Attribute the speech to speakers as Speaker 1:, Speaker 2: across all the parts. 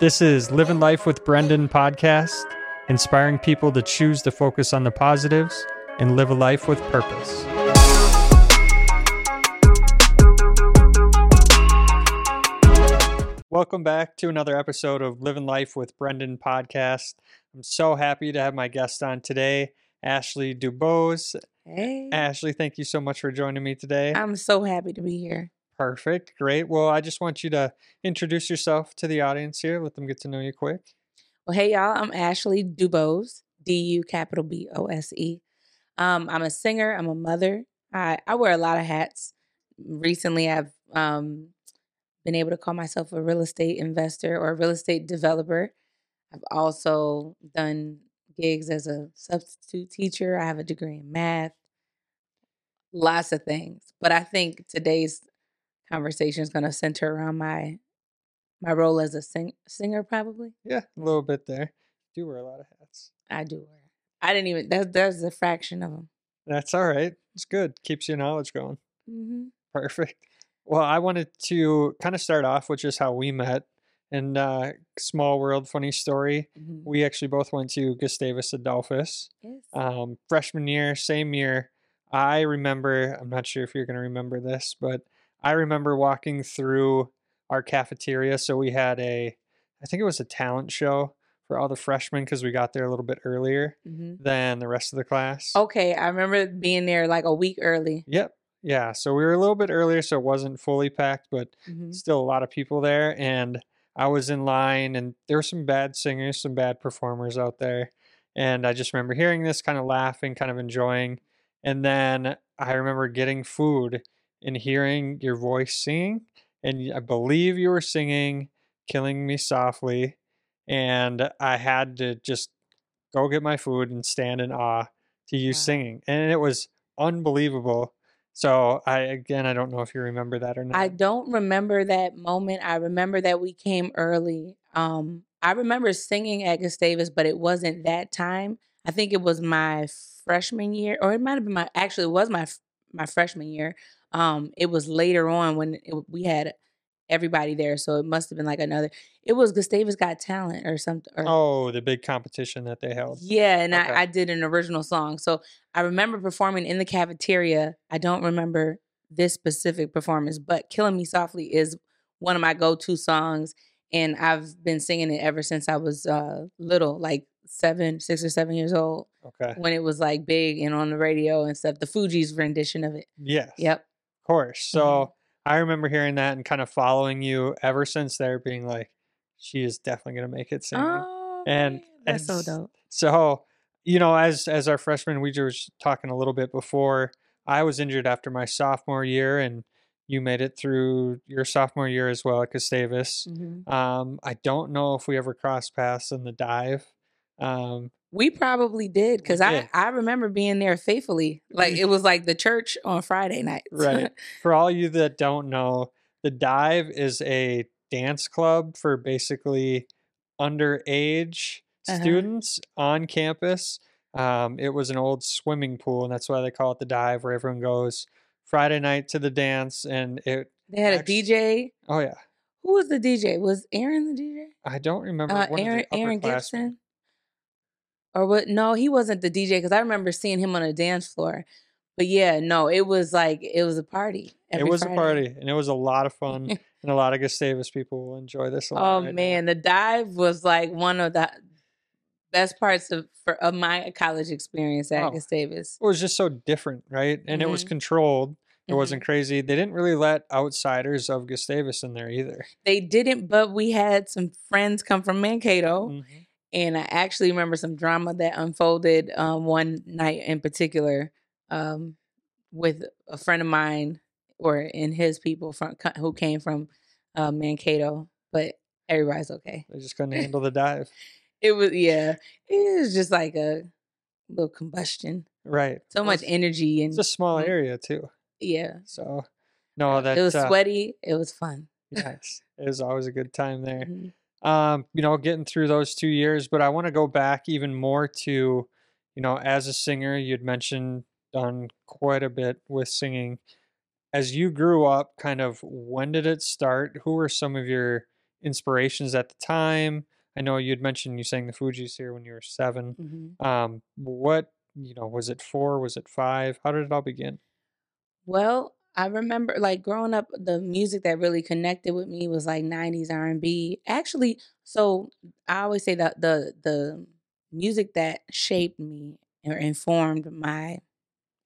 Speaker 1: This is Living Life with Brendan podcast, inspiring people to choose to focus on the positives and live a life with purpose. Welcome back to another episode of Living Life with Brendan podcast. I'm so happy to have my guest on today, Ashley DuBose.
Speaker 2: Hey.
Speaker 1: Ashley, thank you so much for joining me today.
Speaker 2: I'm so happy to be here.
Speaker 1: Perfect. Great. Well, I just want you to introduce yourself to the audience here. Let them get to know you quick.
Speaker 2: Well, hey, y'all. I'm Ashley DuBose, D U capital B O S E. Um, I'm a singer. I'm a mother. I, I wear a lot of hats. Recently, I've um, been able to call myself a real estate investor or a real estate developer. I've also done gigs as a substitute teacher. I have a degree in math, lots of things. But I think today's conversation is going to center around my my role as a sing- singer, probably.
Speaker 1: Yeah, a little bit there. Do wear a lot of hats.
Speaker 2: I do wear. I didn't even. That, that's a fraction of them.
Speaker 1: That's all right. It's good. Keeps your knowledge going.
Speaker 2: Mm-hmm.
Speaker 1: Perfect. Well, I wanted to kind of start off with just how we met. And uh, small world funny story.
Speaker 2: Mm-hmm.
Speaker 1: We actually both went to Gustavus Adolphus.
Speaker 2: Yes.
Speaker 1: Um, freshman year, same year. I remember, I'm not sure if you're going to remember this, but I remember walking through our cafeteria. So we had a, I think it was a talent show for all the freshmen because we got there a little bit earlier
Speaker 2: mm-hmm.
Speaker 1: than the rest of the class.
Speaker 2: Okay, I remember being there like a week early.
Speaker 1: Yep. Yeah. So we were a little bit earlier, so it wasn't fully packed, but
Speaker 2: Mm-hmm.
Speaker 1: still a lot of people there. And I was in line, and there were some bad singers, some bad performers out there. And I just remember hearing this, kind of laughing, kind of enjoying. And then I remember getting food and hearing your voice singing. And I believe you were singing Killing Me Softly. And I had to just go get my food and stand in awe to you
Speaker 2: Wow.
Speaker 1: singing. And it was unbelievable. So I again I don't know if you remember that or not.
Speaker 2: I don't remember that moment. I remember that we came early. Um, I remember singing at Gustavus, but it wasn't that time. I think it was my freshman year, or it might have been my. Actually, it was my my freshman year. Um, it was later on when it, we had everybody there, so it must have been like another. It was Gustavus Got Talent or something. Or,
Speaker 1: Oh, the big competition that they held.
Speaker 2: Yeah, and
Speaker 1: Okay.
Speaker 2: I, I did an original song. So I remember performing in the cafeteria. I don't remember this specific performance, but Killing Me Softly is one of my go to songs. And I've been singing it ever since I was uh, little, like seven, six or seven years old,
Speaker 1: Okay.
Speaker 2: when it was like big and on the radio and stuff. The Fugees' rendition of it.
Speaker 1: Yeah.
Speaker 2: Yep.
Speaker 1: Course. So
Speaker 2: Mhm.
Speaker 1: I remember hearing that and kind of following you ever since there, being like, she is definitely gonna make it singing.
Speaker 2: Oh,
Speaker 1: And-
Speaker 2: that's
Speaker 1: and
Speaker 2: so dope.
Speaker 1: So, you know, as as our freshman, we were talking a little bit before. I was injured after my sophomore year, and you made it through your sophomore year as well at Gustavus.
Speaker 2: Mhm.
Speaker 1: Um, I don't know if we ever crossed paths in the dive. Um,
Speaker 2: We probably did because I. I remember being there faithfully. Like it was like the church on Friday night.
Speaker 1: Right. For all you that don't know, the dive is a dance club for basically underage
Speaker 2: Uh-huh.
Speaker 1: students on campus. Um, it was an old swimming pool, and that's why they call it the dive, where everyone goes Friday night to the dance. And it,
Speaker 2: They had a DJ.
Speaker 1: oh yeah,
Speaker 2: Who was the DJ? Was Aaron the DJ?
Speaker 1: I don't remember
Speaker 2: Uh, Aaron Aaron. Gibson. Or what? No, he wasn't the DJ because I remember seeing him on a dance floor. But yeah, no, it was like it was a party.
Speaker 1: It was
Speaker 2: Friday.
Speaker 1: a party, and it was a lot of fun, and a lot of Gustavus people will enjoy this. A lot
Speaker 2: Oh
Speaker 1: right now.
Speaker 2: man, the dive was like one of the best parts of for, of my college experience at
Speaker 1: Oh.
Speaker 2: Gustavus.
Speaker 1: it was just so different, right? And it was
Speaker 2: Mhm.
Speaker 1: controlled. It
Speaker 2: Mhm.
Speaker 1: wasn't crazy. They didn't really let outsiders of Gustavus in there either.
Speaker 2: They didn't, but we had some friends come from Mankato.
Speaker 1: Mhm.
Speaker 2: And I actually remember some drama that unfolded um, one night in particular um, with a friend of mine or in his people from who came from uh, Mankato, but everybody's okay.
Speaker 1: They just couldn't handle the dive.
Speaker 2: It was yeah, it was just like a little combustion,
Speaker 1: Right.
Speaker 2: so much
Speaker 1: it's-
Speaker 2: energy and
Speaker 1: It's a small
Speaker 2: Mhm.
Speaker 1: area too.
Speaker 2: yeah.
Speaker 1: So no, that
Speaker 2: it was
Speaker 1: uh,
Speaker 2: sweaty. It was fun.
Speaker 1: yes, it was always a good time there.
Speaker 2: Mhm.
Speaker 1: Um, you know, getting through those two years. But I want to go back even more to, you know, as a singer, you'd mentioned done quite a bit with singing. As you grew up, kind of when did it start? Who were some of your inspirations at the time? I know you'd mentioned you sang the Fugees here when you were 7
Speaker 2: Mhm.
Speaker 1: Um, what you know was it four? Was it five? How did it all begin?
Speaker 2: Well, I remember like growing up, the music that really connected with me was like '90s R&B. Actually, so I always say that the the music that shaped me or informed my,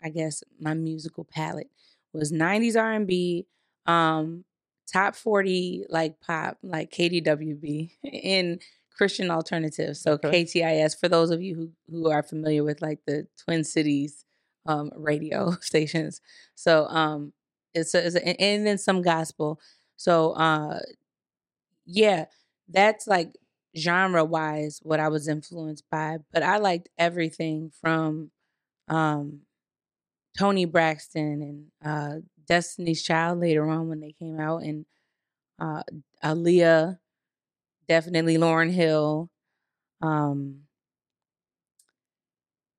Speaker 2: I guess, my musical palette was '90s R&B, um, top 40 like pop, like KDWB, and Christian alternative. So
Speaker 1: Okay.
Speaker 2: KTIS. For those of you who who are familiar with like the Twin Cities um, radio stations. So um it's a, it's a, and then some gospel. So uh yeah, that's like genre wise what I was influenced by, but I liked everything from um Toni Braxton and uh Destiny's Child later on when they came out and uh Aaliyah, definitely Lauryn Hill. Um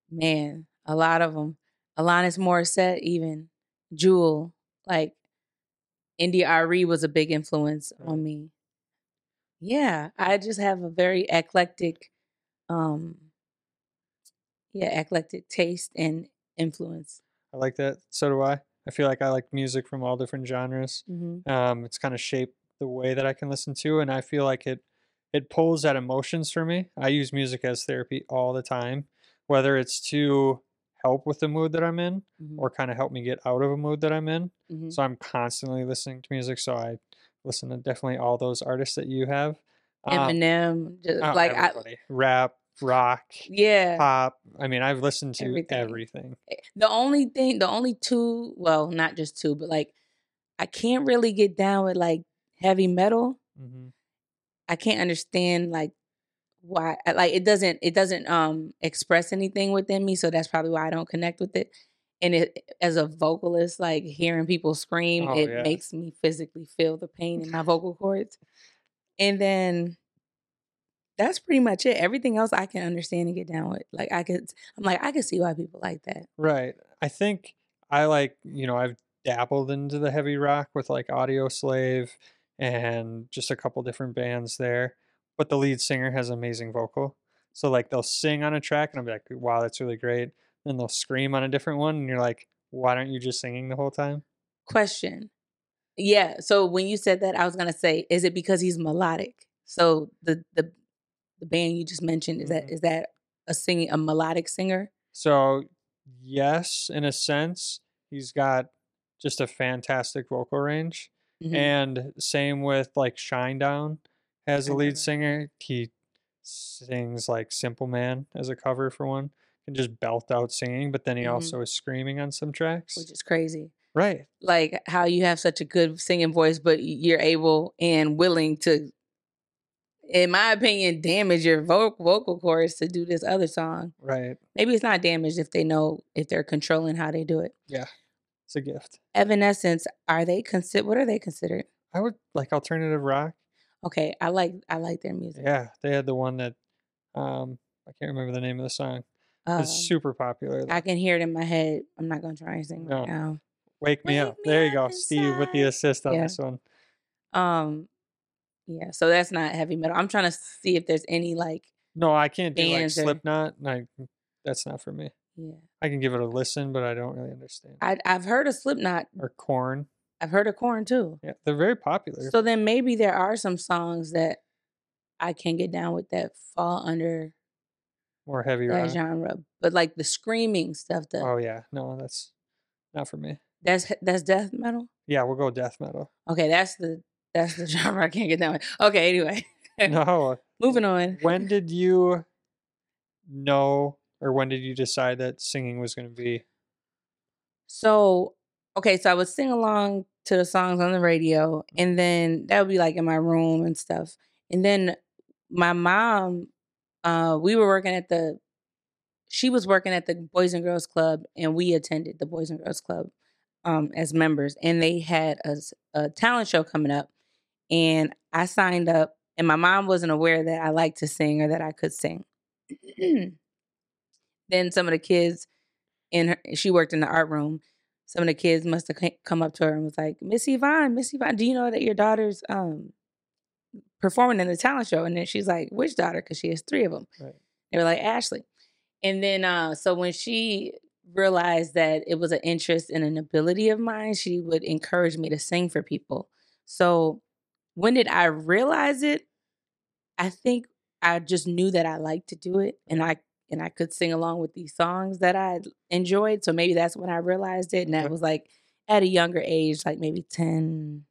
Speaker 2: man, a lot of them. Alanis Morissette, even Jewel, like India.Arie was a big influence
Speaker 1: Right.
Speaker 2: on me. Yeah, I just have a very eclectic, um, yeah, eclectic taste and influence.
Speaker 1: I like that. So do I. I feel like I like music from all different genres.
Speaker 2: hmm
Speaker 1: Um, it's kind of shaped the way that I can listen to, and I feel like it it pulls at emotions for me. I use music as therapy all the time, whether it's to help with the mood that I'm in
Speaker 2: hmm
Speaker 1: or kind of help me get out of a mood that I'm in.
Speaker 2: hmm
Speaker 1: So I'm constantly listening to music. So I listen to definitely all those artists that you have. Um,
Speaker 2: Eminem, just,
Speaker 1: oh,
Speaker 2: like I,
Speaker 1: rap, rock,
Speaker 2: yeah.
Speaker 1: pop. I mean, I've listened to
Speaker 2: Everything.
Speaker 1: everything.
Speaker 2: The only thing, the only two, well, not just two, but like I can't really get down with like heavy metal.
Speaker 1: Mm-hmm.
Speaker 2: I can't understand like why like it doesn't it doesn't um express anything within me, so that's probably why I don't connect with it. And it as a vocalist, like hearing people scream,
Speaker 1: Oh,
Speaker 2: it
Speaker 1: yeah.
Speaker 2: makes me physically feel the pain in my vocal cords. And then that's pretty much it. Everything else I can understand and get down with. Like I could I'm like I could see why people like that.
Speaker 1: Right. I think I like, you know, I've dabbled into the heavy rock with like Audioslave and just a couple different bands there. But the lead singer has amazing vocal. So like they'll sing on a track and I'll be like, wow, that's really great. Then they'll scream on a different one and you're like, why aren't you just singing the whole time?
Speaker 2: Question. Yeah, so when you said that, I was gonna say, is it because he's melodic? So the the the band you just mentioned is that
Speaker 1: Mhm.
Speaker 2: is that a singing a melodic singer?
Speaker 1: So yes, in a sense, he's got just a fantastic vocal range.
Speaker 2: Mhm.
Speaker 1: And same with like Shinedown has a lead singer. He sings like Simple Man as a cover for one. Can just belt out singing, but then he
Speaker 2: Mhm.
Speaker 1: also is screaming on some tracks.
Speaker 2: which is crazy.
Speaker 1: Right.
Speaker 2: Like how you have such a good singing voice, but you're able and willing to, in my opinion, damage your vocal vocal cords to do this other song.
Speaker 1: Right.
Speaker 2: Maybe it's not damaged if they know if they're controlling how they do it.
Speaker 1: Yeah, it's a gift.
Speaker 2: Evanescence, are they consider? What are they considered?
Speaker 1: I would like alternative rock.
Speaker 2: Okay, I like I like their music.
Speaker 1: Yeah. They had the one that um I can't remember the name of the song.
Speaker 2: Um,
Speaker 1: It's super popular.
Speaker 2: I can hear it in my head. I'm not gonna try and sing
Speaker 1: No.
Speaker 2: right now.
Speaker 1: Wake me up.
Speaker 2: me
Speaker 1: There you
Speaker 2: up
Speaker 1: go. Steve with the assist on
Speaker 2: Yeah.
Speaker 1: this one.
Speaker 2: Um, yeah. So that's not heavy metal. I'm trying to see if there's any like
Speaker 1: No, I can't do like Slipknot. I, that's not for me.
Speaker 2: yeah.
Speaker 1: I can give it a listen, but I don't really understand.
Speaker 2: I I've heard of Slipknot.
Speaker 1: or Korn.
Speaker 2: I've heard of Korn too.
Speaker 1: Yeah, they're very popular.
Speaker 2: So then maybe there are some songs that I can get down with that fall under
Speaker 1: More heavy
Speaker 2: that
Speaker 1: rock.
Speaker 2: genre. But like the screaming stuff, the
Speaker 1: Oh yeah, no, that's not for me.
Speaker 2: that's that's death metal.
Speaker 1: Yeah, we'll go death metal.
Speaker 2: Okay, that's the that's the genre I can't get down with. Okay, anyway.
Speaker 1: No,
Speaker 2: Moving on.
Speaker 1: when did you know, or when did you decide that singing was going to be?
Speaker 2: So, okay, so I would sing along to the songs on the radio, and then that would be like in my room and stuff. And then my mom, uh, we were working at the, she was working at the Boys and Girls Club, and we attended the Boys and Girls Club um, as members, and they had a talent show coming up, and I signed up, and my mom wasn't aware that I liked to sing or that I could sing. then some of the kids in her, she worked in the art room. Some of the kids must have come up to her and was like, "Miss Yvonne, Miss Yvonne, do you know that your daughter's um performing in the talent show. And then she's like, which daughter? Because she has three of them.
Speaker 1: Right.
Speaker 2: They were like, Ashley. And then, uh, so when she realized that it was an interest and an ability of mine, she would encourage me to sing for people. So when did I realize it? I think I just knew that I liked to do it and I and I could sing along with these songs that I enjoyed. So maybe that's when I realized it. And that was like at a younger age, like maybe 10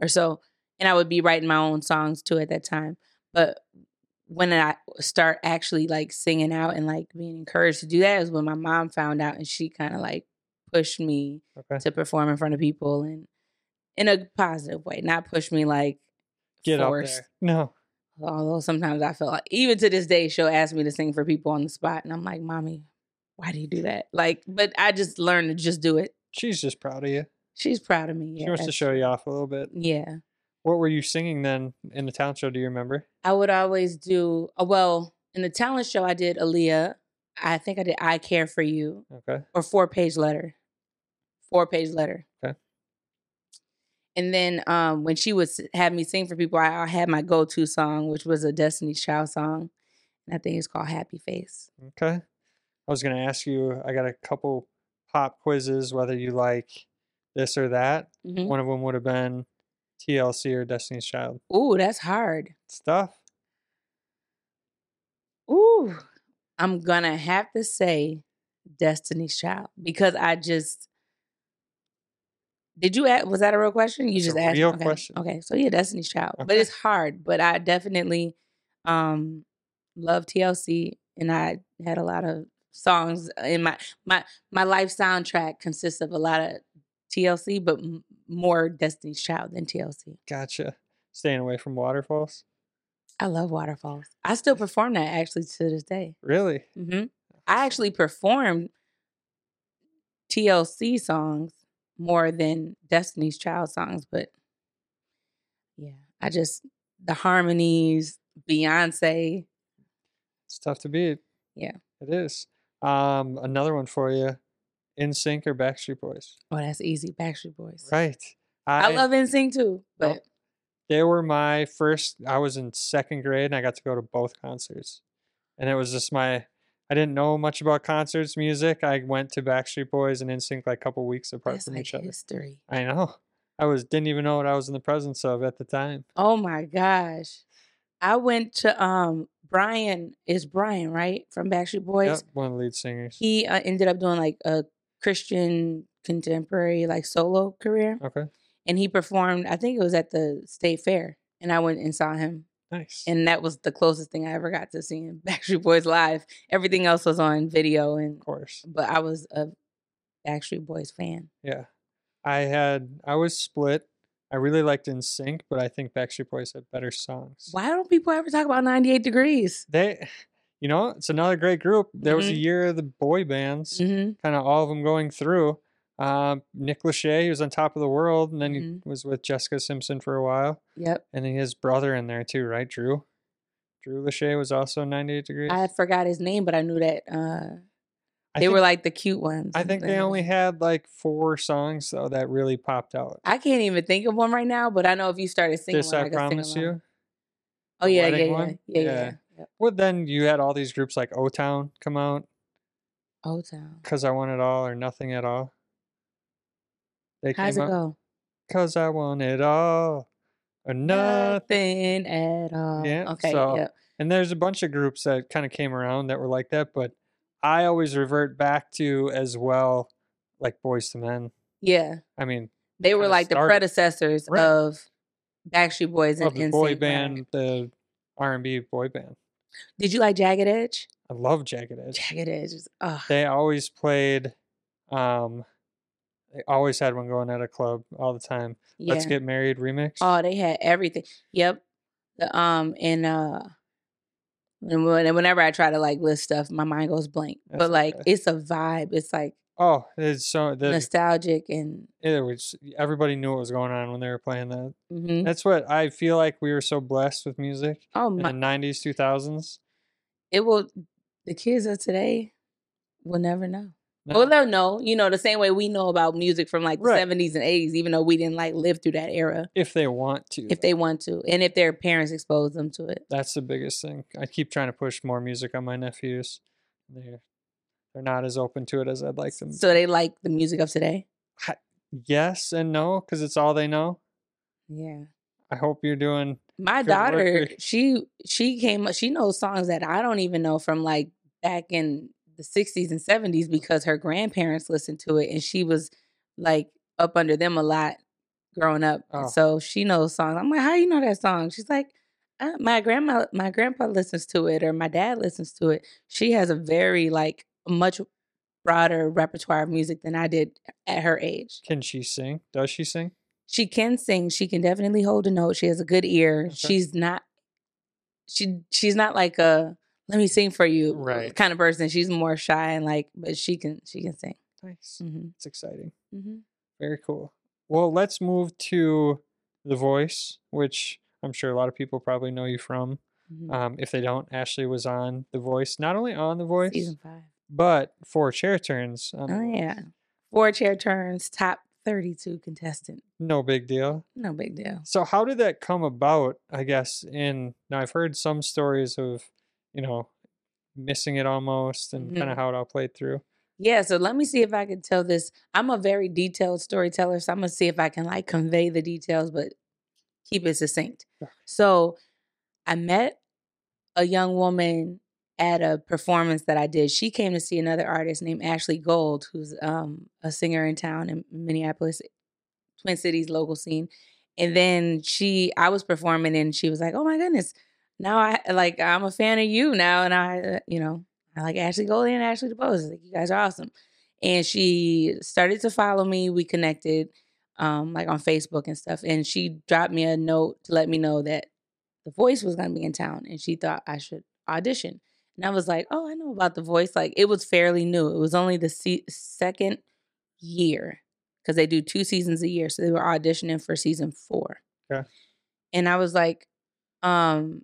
Speaker 2: or so. And I would be writing my own songs too at that time. But when I start actually like singing out and like being encouraged to do that is when my mom found out and she kind of like pushed me
Speaker 1: Okay.
Speaker 2: to perform in front of people and in a positive way, not push me like
Speaker 1: Get
Speaker 2: forced.
Speaker 1: up there. No.
Speaker 2: Although sometimes I feel like, even to this day, she'll ask me to sing for people on the spot, and I'm like, "Mommy, why do you do that?" Like, but I just learned to just do it.
Speaker 1: She's just proud of you.
Speaker 2: She's proud of me.
Speaker 1: She wants to show you off a little bit.
Speaker 2: Yeah,
Speaker 1: What were you singing then in the talent show? Do you remember?
Speaker 2: I would always do. uh, Well, in the talent show, I did Aaliyah. I think I did "I Care for You"
Speaker 1: Okay.
Speaker 2: or four page letter, four page letter.
Speaker 1: Okay.
Speaker 2: And then um, when she would have me sing for people, I, I had my go to song, which was a Destiny's Child song, and I think it's called "Happy Face."
Speaker 1: Okay. I was going to ask you, I got a couple pop quizzes, whether you like this or that.
Speaker 2: Mhm.
Speaker 1: One of them would have been TLC or Destiny's Child.
Speaker 2: Ooh, that's hard.
Speaker 1: Stuff.
Speaker 2: Ooh, I'm gonna have to say Destiny's Child because I just did you ask, was that a real question? You just asked.
Speaker 1: real
Speaker 2: okay.
Speaker 1: question.
Speaker 2: Okay, so yeah, Destiny's Child, but it's hard. But I definitely um love TLC, and I had a lot of songs in my my my life soundtrack consists of a lot of TLC, but m- more Destiny's Child than TLC.
Speaker 1: Gotcha. Staying away from waterfalls.
Speaker 2: I love Waterfalls. I still perform that actually to this day.
Speaker 1: Really?
Speaker 2: Mm-hmm. I actually performed TLC songs more than Destiny's Child songs, but yeah, I just the harmonies, Beyonce.
Speaker 1: It's tough to beat.
Speaker 2: Yeah.
Speaker 1: It is. Um, another one for you. NSYNC or Backstreet Boys?
Speaker 2: Oh, that's easy. Backstreet Boys.
Speaker 1: Right.
Speaker 2: I, love NSYNC too, but
Speaker 1: they were my first i was in second grade and i got to go to both concerts and it was just my i didn't know much about concerts music i went to backstreet boys and NSYNC like a couple weeks apart
Speaker 2: that's
Speaker 1: from
Speaker 2: like
Speaker 1: each other
Speaker 2: history.
Speaker 1: i know i was didn't even know what i was in the presence of at the time
Speaker 2: Oh my gosh. I went to um Brian is Brian, right? From Backstreet Boys.
Speaker 1: yep, one of the lead singers
Speaker 2: He uh, ended up doing like a Christian contemporary like solo career.
Speaker 1: okay
Speaker 2: and he performed i think it was at the state fair and i went and saw him
Speaker 1: nice.
Speaker 2: And that was the closest thing i ever got to seeing backstreet boys live. Everything else was on video and
Speaker 1: of course.
Speaker 2: but i was a backstreet boys fan.
Speaker 1: Yeah. I had i was split. I really liked NSYNC but i think backstreet boys had better songs.
Speaker 2: Why don't people ever talk about 98 degrees?
Speaker 1: They you know it's another great group. There was a
Speaker 2: Mhm.
Speaker 1: year of the boy bands
Speaker 2: mm-hmm.
Speaker 1: kind of all of them going through. Um, Nick Lachey, he was on top of the world, and then
Speaker 2: Mhm.
Speaker 1: he was with Jessica Simpson for a while,
Speaker 2: yep
Speaker 1: and then his brother in there too, right? Drew. Drew Lachey was also 98 degrees.
Speaker 2: i forgot his name but i knew that uh they
Speaker 1: think,
Speaker 2: were like the cute ones
Speaker 1: I think they
Speaker 2: Uh,
Speaker 1: only had like four songs though that really popped out.
Speaker 2: i can't even think of one right now but i know if you started singing
Speaker 1: This
Speaker 2: one,
Speaker 1: I,
Speaker 2: I
Speaker 1: promise
Speaker 2: along.
Speaker 1: you.
Speaker 2: oh yeah yeah yeah, yeah yeah
Speaker 1: Yeah.
Speaker 2: yeah.
Speaker 1: Well, then you had all these groups like O Town come out,
Speaker 2: O Town.
Speaker 1: Cause I Want It All or Nothing at All. They
Speaker 2: how's
Speaker 1: came
Speaker 2: it
Speaker 1: out.
Speaker 2: go
Speaker 1: Cause I Want It All or Nothing.
Speaker 2: nothing at all
Speaker 1: Yeah,
Speaker 2: okay
Speaker 1: so-
Speaker 2: yep.
Speaker 1: And there's a bunch of groups that kind of came around that were like that, but I always revert back to as well, like Boyz II Men.
Speaker 2: yeah
Speaker 1: I mean,
Speaker 2: They were like the predecessors
Speaker 1: Right.
Speaker 2: of Backstreet Boys and
Speaker 1: of boy band, the R and B boy band.
Speaker 2: Did you like Jagged Edge?
Speaker 1: I love Jagged Edge.
Speaker 2: Jagged Edge is oh
Speaker 1: They always played. Um, they always had one going at a club all the time.
Speaker 2: yeah.
Speaker 1: Let's Get Married remix.
Speaker 2: oh, they had everything. Yep. The um and uh and whenever I try to like list stuff, my mind goes blank.
Speaker 1: That's
Speaker 2: but like
Speaker 1: okay.
Speaker 2: it's a vibe. It's like
Speaker 1: oh, it's so the
Speaker 2: nostalgic and
Speaker 1: it was everybody knew what was going on when they were playing that.
Speaker 2: mhm.
Speaker 1: That's what I feel like we were so blessed with music
Speaker 2: oh
Speaker 1: in
Speaker 2: my
Speaker 1: the '90s, 2000s.
Speaker 2: it will the kids of today will never know.
Speaker 1: No.
Speaker 2: Well, they'll know, you know, the same way we know about music from like the
Speaker 1: Right.
Speaker 2: 70s and 80s, even though we didn't like live through that era,
Speaker 1: if they want to.
Speaker 2: if they want to, and if their parents expose them to it.
Speaker 1: That's the biggest thing. I keep trying to push more music on my nephews. They're they're not as open to it as I'd like them.
Speaker 2: So they like the music of today.
Speaker 1: yes and no, because it's all they know.
Speaker 2: Yeah.
Speaker 1: I hope you're doing.
Speaker 2: My
Speaker 1: work,
Speaker 2: daughter,
Speaker 1: Rick.
Speaker 2: she she came she knows songs that I don't even know from like back in the 60s and 70s because her grandparents listened to it and she was like up under them a lot growing up.
Speaker 1: Oh.
Speaker 2: So she knows songs. I'm like, "How you know that song?" She's like, uh, "My grandma my grandpa listens to it or my dad listens to it." She has a very like much broader repertoire of music than I did at her age.
Speaker 1: Can she sing? Does she sing?
Speaker 2: She can sing. She can definitely hold a note. She has a good ear.
Speaker 1: Okay.
Speaker 2: She's not she she's not like a let me sing for you
Speaker 1: Right.
Speaker 2: kind of person. She's more shy and like but she can she can sing.
Speaker 1: Nice.
Speaker 2: hmm
Speaker 1: It's exciting.
Speaker 2: hmm
Speaker 1: Very cool. Well, let's move to The Voice, which I'm sure a lot of people probably know you from.
Speaker 2: hmm
Speaker 1: Um, if they don't, Ashley was on The Voice, not only on The Voice,
Speaker 2: Season five.
Speaker 1: but for chair turns. On
Speaker 2: Oh
Speaker 1: Voice.
Speaker 2: yeah. Four chair turns, top thirty two contestant.
Speaker 1: No big deal.
Speaker 2: No big deal.
Speaker 1: So how did that come about? I guess in now I've heard some stories of, you know, missing it almost and kind
Speaker 2: Mhm.
Speaker 1: of how it all played through.
Speaker 2: Yeah, so let me see if I can tell this. I'm a very detailed storyteller, so I'm gonna see if I can like convey the details, but keep it succinct. So I met a young woman at a performance that I did. She came to see another artist named Ashley Gold, who's um, a singer in town in Minneapolis, Twin Cities local scene. And then she, I was performing, and she was like, "Oh my goodness, now I like I'm a fan of you now," and I, uh, you know, I like Ashley Goldie and Ashley DuBose. Like you guys are awesome. And she started to follow me. We connected, um, like on Facebook and stuff. And she dropped me a note to let me know that the voice was gonna be in town, and she thought I should audition. And I was like, "Oh, I know about the voice." Like it was fairly new. It was only the se- second year because they do two seasons a year, so they were auditioning for season four.
Speaker 1: Okay.
Speaker 2: And I was like, um,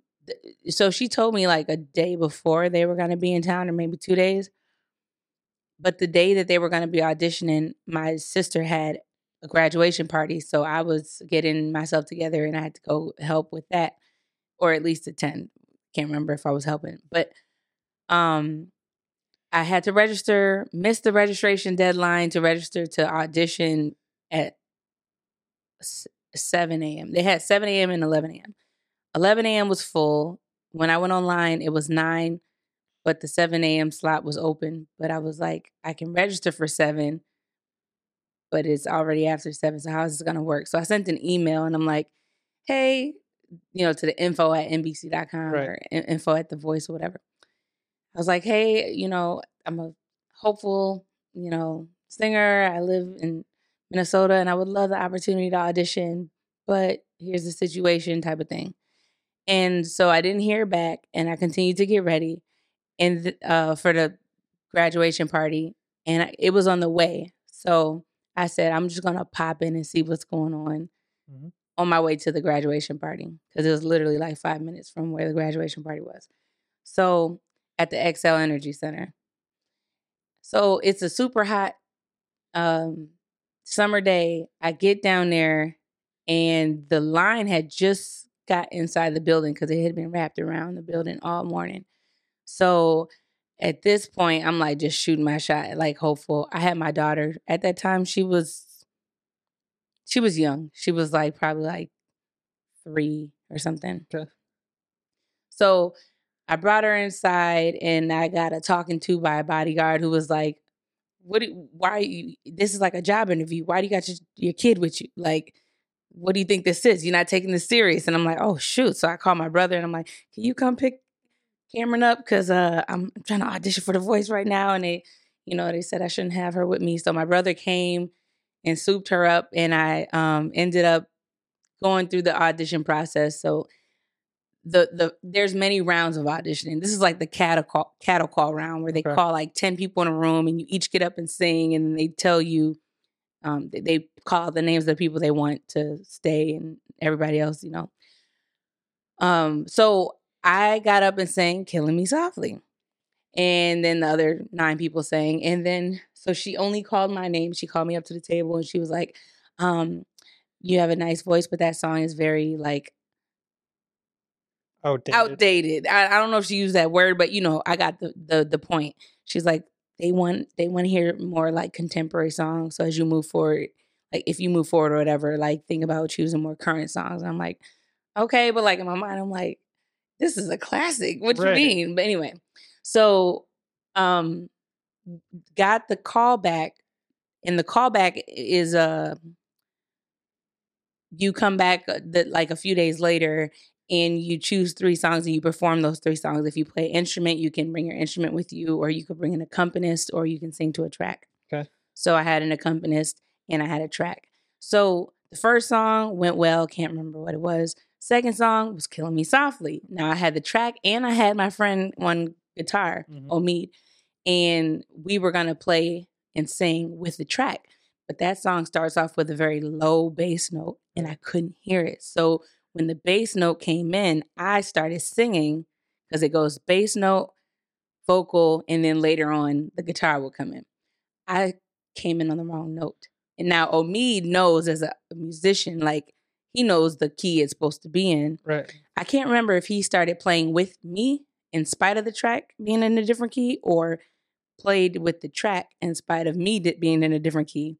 Speaker 2: so she told me like a day before they were going to be in town or maybe two days. But the day that they were going to be auditioning my sister had a graduation party so i was getting myself together and i had to go help with that or at least attend. Can't remember if i was helping but um i had to register missed the registration deadline to register to audition at 7 a.m they had 7 a.m and 11 a.m 11 a.m was full when i went online it was 9 but the 7 a.m. slot was open. But I was like, I can register for 7, but it's already after 7. So how is this going to work? So I sent an email and I'm like, hey, you know, to the info at NBC.com
Speaker 1: Right.
Speaker 2: or info at the voice or whatever. I was like, hey, you know, I'm a hopeful, you know, singer. I live in Minnesota and I would love the opportunity to audition, but here's the situation type of thing. And so I didn't hear back and I continued to get ready and uh, for the graduation party, and I, it was on the way. So I said, I'm just gonna pop in and see what's going on
Speaker 1: Mhm.
Speaker 2: on my way to the graduation party because it was literally like five minutes from where the graduation party was. So at the Xcel Energy Center. So it's a super hot um, summer day. I get down there, and the line had just got inside the building because it had been wrapped around the building all morning. So at this point, I'm like just shooting my shot, like hopeful. I had my daughter at that time. She was she was young. She was like probably like three or something.
Speaker 1: Okay.
Speaker 2: So I brought her inside, and I got a talking to by a bodyguard who was like, "What? Do, why? Are you, this is like a job interview. Why do you got your, your kid with you? Like, what do you think this is? You're not taking this serious." And I'm like, "Oh shoot!" So I called my brother, and I'm like, "Can you come pick Cameron up? Cause uh, I'm trying to audition for The Voice right now." And they, you know, they said I shouldn't have her with me. So my brother came and souped her up, and I um ended up going through the audition process. So the the there's many rounds of auditioning. This is like the cattle call cattle call round where they
Speaker 1: Okay.
Speaker 2: call like ten people in a room and you each get up and sing and they tell you um they, they call the names of the people they want to stay and everybody else, you know. Um so I got up and sang Killing Me Softly. and then the other nine people sang. And then so she only called my name. She called me up to the table and she was like, um, "You have a nice voice, but that song is very like
Speaker 1: Outdated.
Speaker 2: outdated. I, I don't know if she used that word, but you know, I got the the the point. She's like, they want they want to hear more like contemporary songs. So as you move forward, like if you move forward or whatever, like think about choosing more current songs. I'm like, okay, but like in my mind, I'm like, this is a classic. What
Speaker 1: Right.
Speaker 2: you mean? But anyway, so um got the callback, and the callback is uh you come back uh, the, like a few days later and you choose three songs and you perform those three songs. If you play instrument, you can bring your instrument with you, or you could bring an accompanist, or you can sing to a track.
Speaker 1: Okay.
Speaker 2: So I had an accompanist and I had a track. So the first song went well, can't remember what it was. Second song was Killing Me Softly. Now I had the track and I had my friend on guitar,
Speaker 1: Mhm.
Speaker 2: Omid, and we were gonna play and sing with the track. But that song starts off with a very low bass note and I couldn't hear it. So when the bass note came in, I started singing because it goes bass note, vocal, and then later on the guitar will come in. I came in on the wrong note. And now Omid knows as a musician, like he knows the key it's supposed to be in.
Speaker 1: Right.
Speaker 2: I can't remember if he started playing with me in spite of the track being in a different key or played with the track in spite of me being in a different key.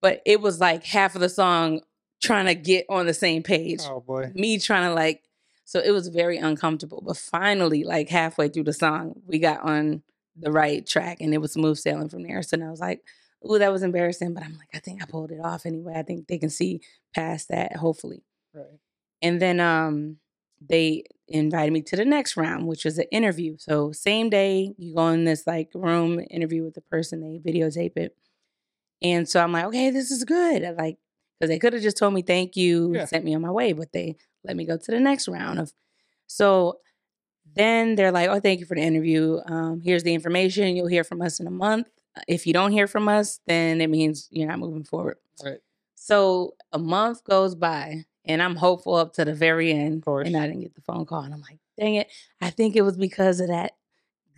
Speaker 2: But it was like half of the song trying to get on the same page.
Speaker 1: Oh boy.
Speaker 2: Me trying to like, so it was very uncomfortable. But finally, like halfway through the song, we got on the right track and it was smooth sailing from there. So I was like, ooh, that was embarrassing. But I'm like, I think I pulled it off anyway. I think they can see past that, hopefully.
Speaker 1: Right.
Speaker 2: And then um they invited me to the next round, which was an interview. So same day, you go in this like room interview with the person, they videotape it. And so I'm like, okay, this is good. I like because they could have just told me thank you,
Speaker 1: Yeah.
Speaker 2: sent me on my way, but they let me go to the next round of so then they're like, oh, thank you for the interview. Um, here's the information. You'll hear from us in a month. If you don't hear from us, then it means you're not moving forward.
Speaker 1: Right.
Speaker 2: So a month goes by and I'm hopeful up to the very end.
Speaker 1: course.
Speaker 2: And I didn't get the phone call. And I'm like, dang it. I think it was because of that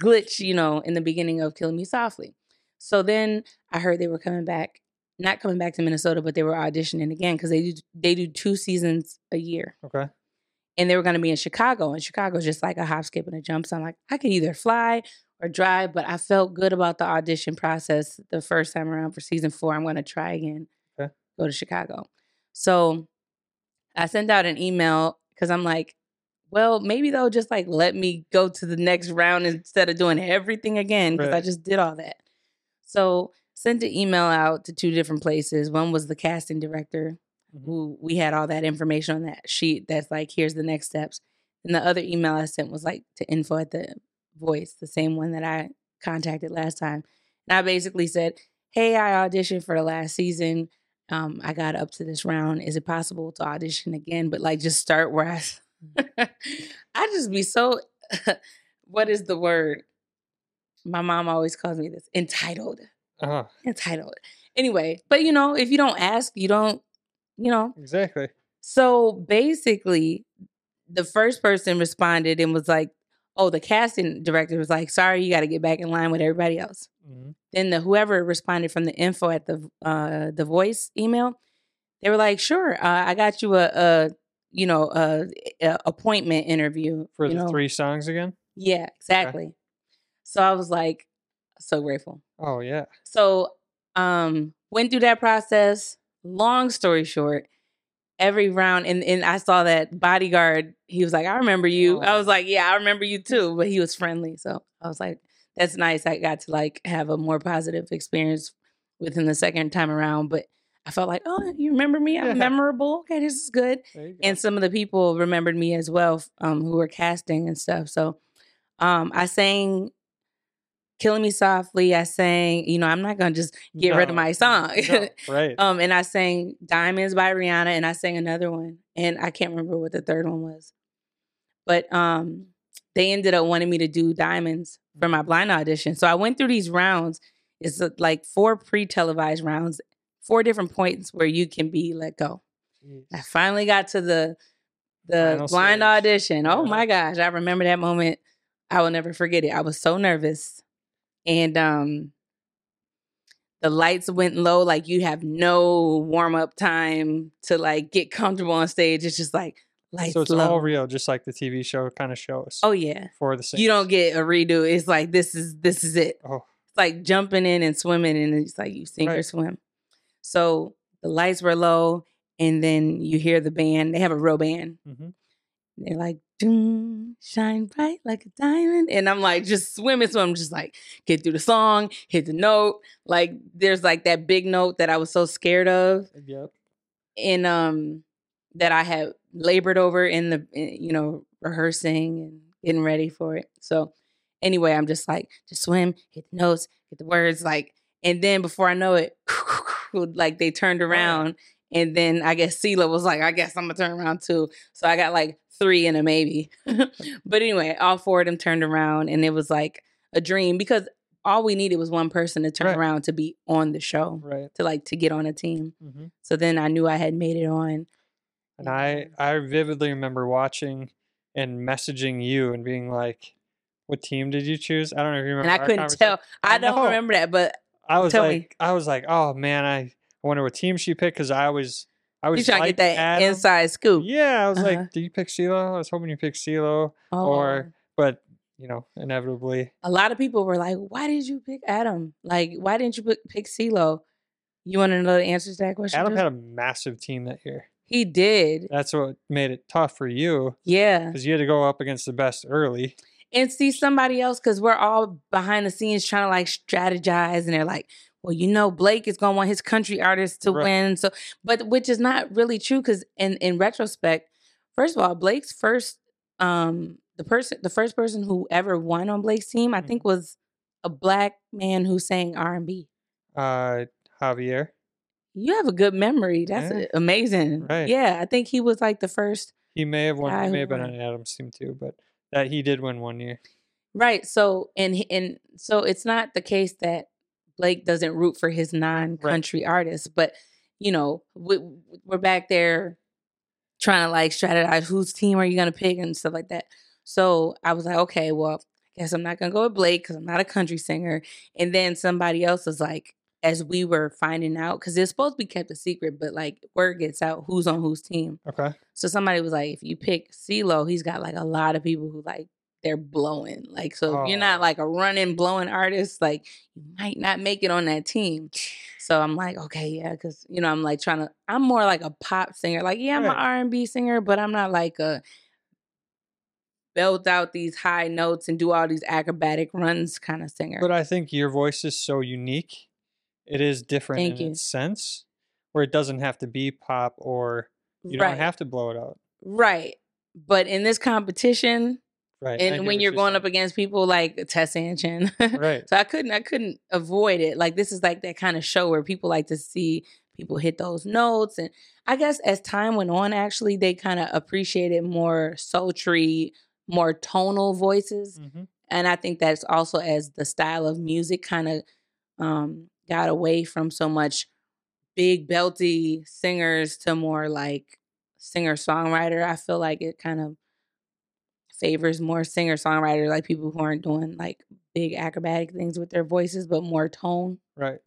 Speaker 2: glitch, you know, in the beginning of Killing Me Softly. So then I heard they were coming back, not coming back to Minnesota, but they were auditioning again because they do they do two seasons a year.
Speaker 1: Okay.
Speaker 2: And they were gonna be in Chicago. And Chicago's just like a hop, skip, and a jump. So I'm like, I could either fly or drive, but I felt good about the audition process the first time around for season four. I'm gonna try again.
Speaker 1: Okay.
Speaker 2: Go to Chicago. So I sent out an email because I'm like, well, maybe they'll just like let me go to the next round instead of doing everything again because I just did all that. So sent an email out to two different places. One was the casting director,
Speaker 1: Mhm.
Speaker 2: who we had all that information on that sheet. That's like, here's the next steps. And the other email I sent was like to info at the voice, the same one that I contacted last time. And I basically said, hey, I auditioned for the last season. Um, I got up to this round. Is it possible to audition again? But like, just start where I. I just be so. what is the word? My mom always calls me this entitled.
Speaker 1: Uh-huh.
Speaker 2: Entitled. Anyway, but you know, if you don't ask, you don't. You know.
Speaker 1: Exactly.
Speaker 2: So basically, the first person responded and was like, "Oh, the casting director was like, sorry, you got to get back in line with everybody else."
Speaker 1: Mhm.
Speaker 2: then the whoever responded from the info at the uh the voice email they were like sure uh, i got you a, a you know a, a appointment interview
Speaker 1: For the
Speaker 2: know?
Speaker 1: three songs again.
Speaker 2: yeah exactly so i was like so grateful
Speaker 1: Oh yeah.
Speaker 2: so um went through that process long story short every round and, and i saw that bodyguard he was like i remember you i was
Speaker 1: Oh.
Speaker 2: like yeah i remember you too but he was friendly so i was like that's nice i got to like have a more positive experience within the second time around but i felt like oh you remember me i'm memorable okay this is good
Speaker 1: go.
Speaker 2: and some of the people remembered me as well um, who were casting and stuff so um, i sang killing me softly i sang you know i'm not gonna just get rid of my song
Speaker 1: no, right.
Speaker 2: um, and I sang Diamonds by Rihanna and I sang another one. And I can't remember what the third one was. But um they ended up wanting me to do Diamonds for my blind audition. So I went through these rounds. It's uh, like four pre-televised rounds, four different points where you can be let go.
Speaker 1: Jeez.
Speaker 2: I finally got to the the
Speaker 1: Final
Speaker 2: blind
Speaker 1: stage.
Speaker 2: audition. Oh
Speaker 1: Yeah.
Speaker 2: my gosh, I remember that moment. I will never forget it. I was so nervous. And um the lights went low, like you have no warm up time to like get comfortable on stage. It's just like lights
Speaker 1: So it's
Speaker 2: low.
Speaker 1: all real, just like the TV show kind of shows.
Speaker 2: oh yeah.
Speaker 1: for the.
Speaker 2: You don't get a redo. It's like this is this is it.
Speaker 1: Oh,
Speaker 2: It's like jumping in and swimming and it's like you sink or swim. So the lights were low and then you hear the band. They have a real band.
Speaker 1: hmm
Speaker 2: They're like, Doom, shine bright like a diamond. And I'm like, just swimming. So I'm just like, get through the song, hit the note. Like, there's like that big note that I was so scared of
Speaker 1: Yep.
Speaker 2: and um that I had labored over in the in, you know rehearsing and getting ready for it. So anyway, I'm just like just swim, hit the notes, hit the words, like, and then before I know it, like they turned around, and then I guess CeeLo was like, I guess I'm gonna turn around too. So I got like three and a maybe. but anyway, all four of them turned around, and it was like a dream because all we needed was one person to turn
Speaker 1: Right.
Speaker 2: around to be on the show
Speaker 1: Right.
Speaker 2: to like to get on a team.
Speaker 1: hmm
Speaker 2: So then I knew I had made it on.
Speaker 1: And I I vividly remember watching and messaging you and being like, "What team did you choose?" I don't know if you remember.
Speaker 2: and I couldn't tell. I,
Speaker 1: I
Speaker 2: don't
Speaker 1: know.
Speaker 2: remember that, but
Speaker 1: I was
Speaker 2: Tell me.
Speaker 1: like, I was like, "Oh man, I, I wonder what team she picked," because I always I was
Speaker 2: trying to get that
Speaker 1: Adam.
Speaker 2: inside scoop.
Speaker 1: Yeah, I was
Speaker 2: Uh-huh.
Speaker 1: like, "Did you pick CeeLo?" I was hoping you picked CeeLo,
Speaker 2: Oh.
Speaker 1: or but you know, inevitably,
Speaker 2: a lot of people were like, "Why did you pick Adam? Like, why didn't you pick, pick CeeLo?" You want to know the answer to that question?
Speaker 1: Adam
Speaker 2: Jules?
Speaker 1: had a massive team that year.
Speaker 2: he did,
Speaker 1: That's what made it tough for you
Speaker 2: yeah.
Speaker 1: because you had to go up against the best early.
Speaker 2: And see somebody else because we're all behind the scenes trying to like strategize, and they're like, "Well, you know, Blake is gonna want his country artists to
Speaker 1: Right.
Speaker 2: win." So, but which is not really true because in in retrospect, first of all, Blake's first um the person the first person who ever won on Blake's team, I
Speaker 1: Mm-hmm.
Speaker 2: think, was a black man who sang R and B.
Speaker 1: Uh, Javier.
Speaker 2: You have a good memory. That's
Speaker 1: Yeah.
Speaker 2: amazing.
Speaker 1: Right.
Speaker 2: Yeah, I think he was like the first.
Speaker 1: He may have won. He may have been on Adam's team too, but that he did win one year.
Speaker 2: Right. So and and so it's not the case that Blake doesn't root for his non-country artists, but you know, we, we're back there trying to like strategize whose team are you going to pick and stuff like that. So I was like, okay, well, I guess I'm not going to go with Blake because I'm not a country singer. And then somebody else was like, as we were finding out, because it's supposed to be kept a secret, but like word gets out who's on whose team.
Speaker 1: Okay.
Speaker 2: So somebody was like, if you pick CeeLo, he's got like a lot of people who like they're blowing. Like, so if you're not
Speaker 1: Oh.
Speaker 2: like a running blowing artist, like you might not make it on that team. So I'm like, okay, yeah, because you know, I'm like trying to. I'm more like a pop singer. Like, yeah, I'm an R and B singer, but I'm not like a belt out these high notes and do all these acrobatic runs kind of singer.
Speaker 1: But I think your voice is so unique. It is different
Speaker 2: Thank
Speaker 1: in
Speaker 2: you.
Speaker 1: its sense, where it doesn't have to be pop or you
Speaker 2: right,
Speaker 1: don't have to blow it out.
Speaker 2: right. But in this competition,
Speaker 1: Right.
Speaker 2: And when you're going up against people like Tessanne Chin,
Speaker 1: Right.
Speaker 2: So I couldn't I couldn't avoid it. Like this is like that kind of show where people like to see people hit those notes. And I guess as time went on, actually they kind of appreciated more sultry, more tonal voices.
Speaker 1: Mhm.
Speaker 2: And I think that's also as the style of music kind of um got away from so much big belty singers to more like singer songwriter. I feel like it kind of favors more singer songwriters, like people who aren't doing like big acrobatic things with their voices, but more tone.
Speaker 1: Right.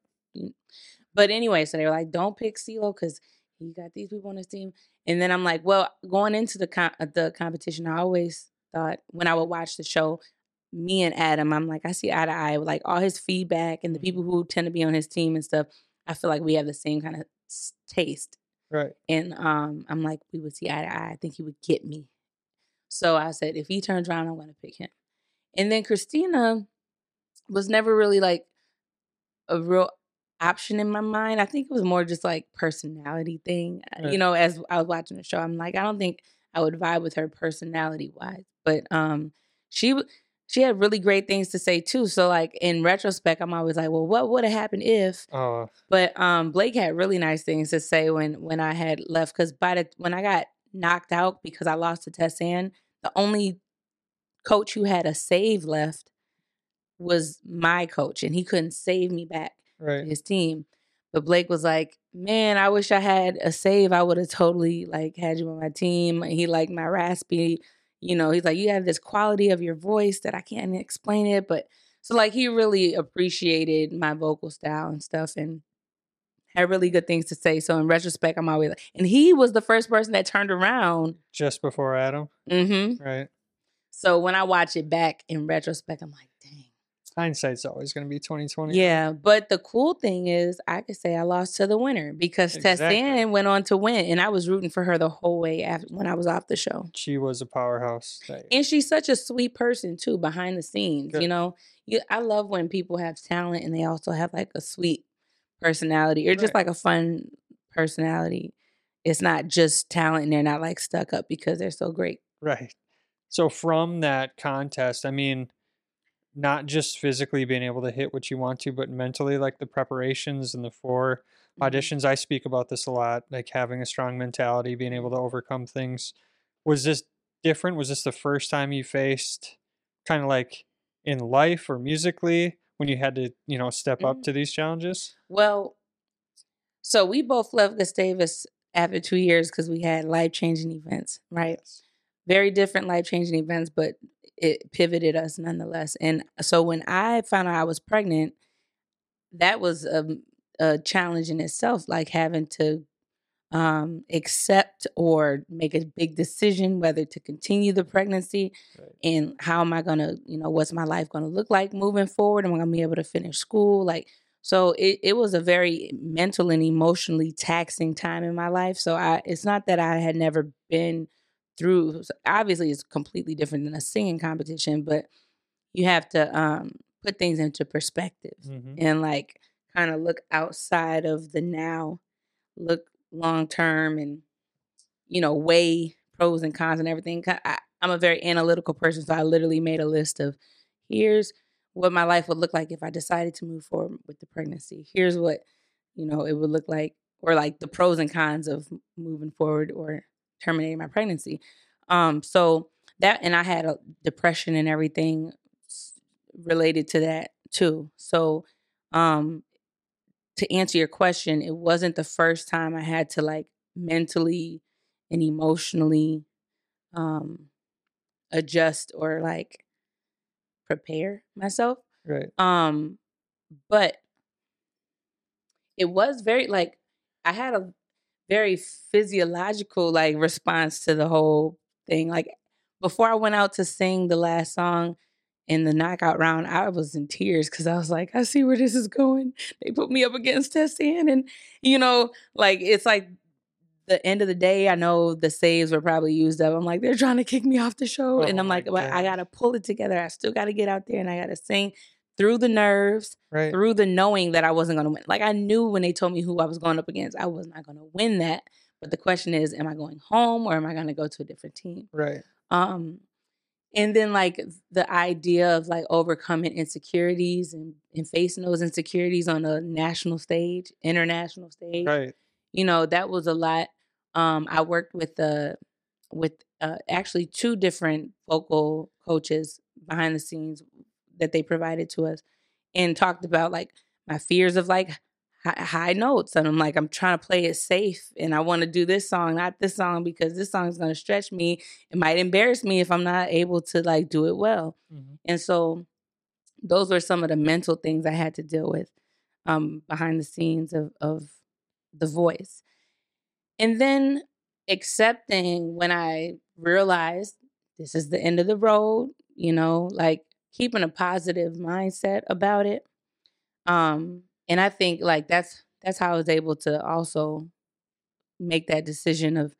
Speaker 2: But anyway, so they were like, "Don't pick CeeLo because he got these people on his team." And then I'm like, "Well, going into the com- the competition, I always thought when I would watch the show, me and Adam, I'm like, I see eye to eye with like all his feedback and the people who tend to be on his team and stuff. I feel like we have the same kind of taste."
Speaker 1: Right.
Speaker 2: And um, I'm like, we would see eye to eye. I think he would get me. So I said, if he turns around, I'm going to pick him. And then Christina was never really like a real option in my mind. I think it was more just like personality thing. Uh, You know, as I was watching the show, I'm like, I don't think I would vibe with her personality wise. But um, she she had really great things to say too. So like in retrospect, I'm always like, well, what would have happened if?
Speaker 1: Oh,
Speaker 2: But um, Blake had really nice things to say when when I had left because by the when I got knocked out because I lost to Tessanne, the only coach who had a save left was my coach, and he couldn't save me back to his team. But Blake was like, "Man, I wish I had a save. I would have totally like had you on my team." He liked my raspy, You know, he's like, you have this quality of your voice that I can't explain it, but so like he really appreciated my vocal style and stuff, and had really good things to say. So in retrospect, I'm always like, and he was the first person that turned around
Speaker 1: just before Adam.
Speaker 2: Mm-hmm.
Speaker 1: Right.
Speaker 2: So when I watch it back in retrospect, I'm like, dang.
Speaker 1: Hindsight's always going to be 2020.
Speaker 2: Yeah, but the cool thing is, I could say I lost to the winner because
Speaker 1: Exactly.
Speaker 2: Tessanne went on to win, and I was rooting for her the whole way after when I was off the show.
Speaker 1: She was a powerhouse.
Speaker 2: And she's such a sweet person too, behind the scenes.
Speaker 1: Good.
Speaker 2: You know, you I love when people have talent and they also have like a sweet personality or just
Speaker 1: Right.
Speaker 2: like a fun personality. It's not just talent and they're not like stuck up because they're so great.
Speaker 1: Right. So from that contest, I mean, not just physically being able to hit what you want to, but mentally, like the preparations and the four
Speaker 2: Mhm.
Speaker 1: auditions. I speak about this a lot, like having a strong mentality, being able to overcome things. Was this different? Was this the first time you faced kind of like in life or musically when you had to, you know, step up
Speaker 2: Mhm.
Speaker 1: to these challenges?
Speaker 2: Well, so we both left Gustavus after two years because we had life changing events, right? very different life changing events, but it pivoted us nonetheless. And so when I found out I was pregnant, that was a, a challenge in itself, like having to um, accept or make a big decision whether to continue the pregnancy
Speaker 1: Right.
Speaker 2: and how am I gonna, you know, what's my life gonna look like moving forward? Am I gonna be able to finish school? Like, so it, it was a very mental and emotionally taxing time in my life. So I, it's not that I had never been through. Obviously, it's completely different than a singing competition, but you have to um, put things into perspective
Speaker 1: hmm
Speaker 2: and like kind of look outside of the now, look long term, and you know weigh pros and cons and everything. I, I'm a very analytical person, so I literally made a list of here's what my life would look like if I decided to move forward with the pregnancy. Here's what you know it would look like, or like the pros and cons of moving forward or terminating my pregnancy. Um, so that and I had a depression and everything related to that too. So um to answer your question, it wasn't the first time I had to like mentally and emotionally um adjust or like prepare myself.
Speaker 1: Right.
Speaker 2: Um but it was very like I had a very physiological like response to the whole thing. Like before I went out to sing the last song in the knockout round, I was in tears because I was like, I see where this is going. They put me up against Tessanne, and you know, like it's like the end of the day. I know the saves were probably used up. I'm like, they're trying to kick me off the show, and
Speaker 1: Oh
Speaker 2: I'm like, but I gotta pull it together. I still gotta get out there and I gotta sing through the nerves
Speaker 1: Right.
Speaker 2: through the knowing that I wasn't going to win. Like I knew when they told me who I was going up against, I was not going to win that. But the question is, am I going home or am I going to go to a different team?
Speaker 1: Right.
Speaker 2: Um, and then like the idea of like overcoming insecurities and, and facing those insecurities on a national stage, international stage,
Speaker 1: Right.
Speaker 2: you know, that was a lot. Um, I worked with the with uh, actually two different vocal coaches behind the scenes that they provided to us, and talked about like my fears of like high notes, and I'm like I'm trying to play it safe, and I want to do this song, not this song, because this song is going to stretch me. It might embarrass me if I'm not able to like do it well,
Speaker 1: Mhm.
Speaker 2: and so those were some of the mental things I had to deal with um, behind the scenes of of the voice. And then accepting when I realized this is the end of the road, you know, like keeping a positive mindset about it. Um, and I think like that's that's how I was able to also make that decision of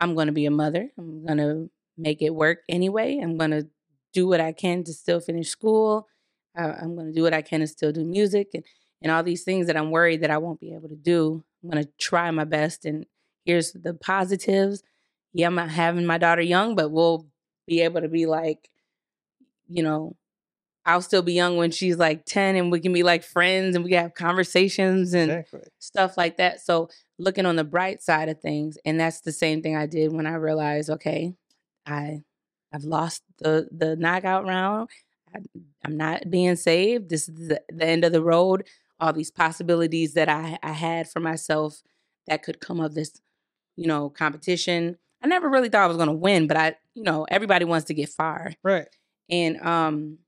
Speaker 2: I'm going to be a mother. I'm going to make it work anyway. I'm going to do what I can to still finish school. I, I'm going to do what I can to still do music and and all these things that I'm worried that I won't be able to do. I'm going to try my best. And here's the positives. Yeah, I'm not having my daughter young, but we'll be able to be like, you know, I'll still be young when she's like 10 and we can be like friends and we can have conversations and
Speaker 1: Exactly.
Speaker 2: stuff like that. So looking on the bright side of things, and that's the same thing I did when I realized, okay, I I've lost the the knockout round. I, I'm not being saved. This is the, the end of the road. All these possibilities that I I had for myself that could come of this, you know, competition. I never really thought I was gonna win, but I, you know, everybody wants to get far.
Speaker 1: Right.
Speaker 2: And um,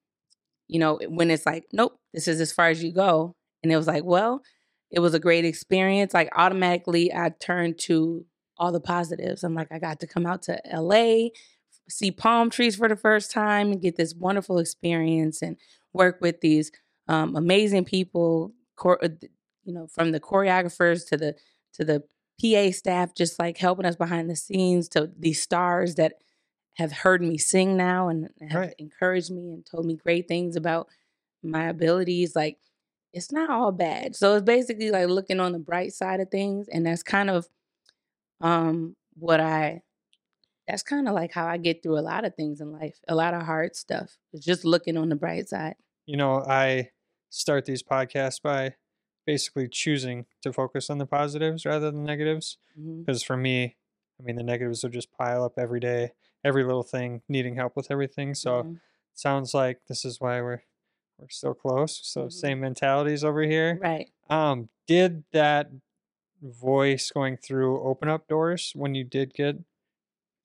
Speaker 2: you know, when it's like, nope, this is as far as you go. And it was like, well, it was a great experience. Like automatically I turned to all the positives. I'm like, I got to come out to LA, see palm trees for the first time and get this wonderful experience and work with these um, amazing people, chor- uh, you know, from the choreographers to the to the PA staff, just like helping us behind the scenes to these stars that have heard me sing now and have
Speaker 1: Right.
Speaker 2: encouraged me and told me great things about my abilities. Like it's not all bad. So it's basically like looking on the bright side of things. And that's kind of um what I that's kind of like how I get through a lot of things in life, a lot of hard stuff. It's just looking on the bright side.
Speaker 1: You know, I start these podcasts by basically choosing to focus on the positives rather than negatives. Because for me, I mean, the negatives will just pile up every day, every little thing, needing help with everything. So
Speaker 2: Mhm.
Speaker 1: sounds like this is why we're we're so close. So
Speaker 2: Mhm.
Speaker 1: same mentalities over here.
Speaker 2: Right.
Speaker 1: Um, did that voice going through open up doors when you did get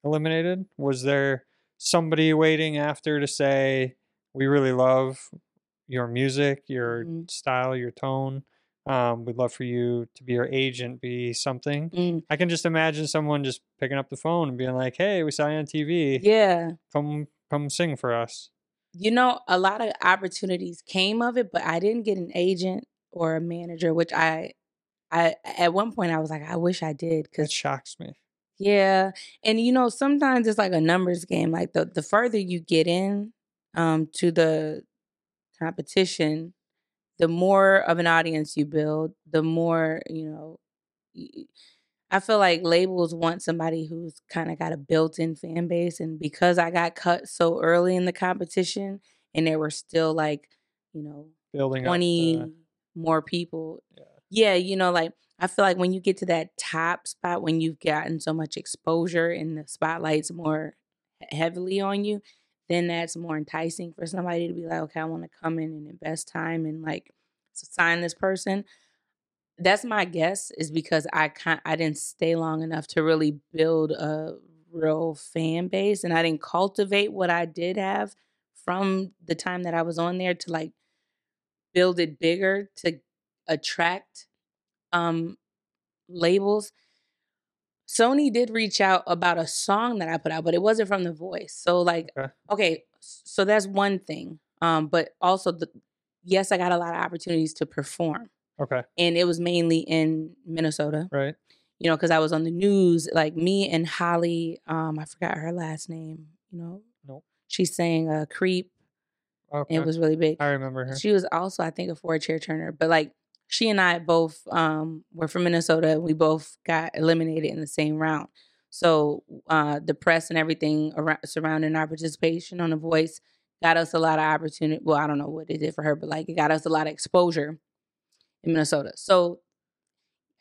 Speaker 1: eliminated? Was there somebody waiting after to say, "We really love your music, your
Speaker 2: Mhm.
Speaker 1: style, your tone. Um, we'd love for you to be our agent, be something."
Speaker 2: Mm.
Speaker 1: I can just imagine someone just picking up the phone and being like, "Hey, we saw you on TV.
Speaker 2: Yeah.
Speaker 1: Come, come sing for us."
Speaker 2: You know, a lot of opportunities came of it, but I didn't get an agent or a manager, which I I at one point I was like, I wish I did
Speaker 1: because
Speaker 2: It
Speaker 1: shocks me.
Speaker 2: yeah. And you know, sometimes it's like a numbers game. Like the the further you get in um to the competition, the more of an audience you build, the more, you know, I feel like labels want somebody who's kind of got a built-in fan base and because I got cut so early in the competition and there were still like, you know,
Speaker 1: Building up
Speaker 2: 20
Speaker 1: the-
Speaker 2: more people.
Speaker 1: Yeah.
Speaker 2: Yeah, you know, like I feel like when you get to that top spot, when you've gotten so much exposure and the spotlight's more heavily on you, then that's more enticing for somebody to be like, okay, I want to come in and invest time and like sign this person. That's my guess is because I can't, I didn't stay long enough to really build a real fan base and I didn't cultivate what I did have from the time that I was on there to like build it bigger to attract um labels. Sony did reach out about a song that I put out, but it wasn't from the voice. So like
Speaker 1: Okay.
Speaker 2: okay, so that's one thing. Um but also the yes, I got a lot of opportunities to perform
Speaker 1: Okay.
Speaker 2: and it was mainly in Minnesota.
Speaker 1: Right.
Speaker 2: You know, cuz I was on the news like me and Holly um I forgot her last name, you know.
Speaker 1: Nope.
Speaker 2: She sang uh Creep.
Speaker 1: Okay.
Speaker 2: It was really big.
Speaker 1: I remember her.
Speaker 2: She was also, I think, a four chair turner. But like she and I both um were from Minnesota. We both got eliminated in the same round. So uh the press and everything around surrounding our participation on the voice got us a lot of opportunity. Well, I don't know what it did for her, but like it got us a lot of exposure in Minnesota. So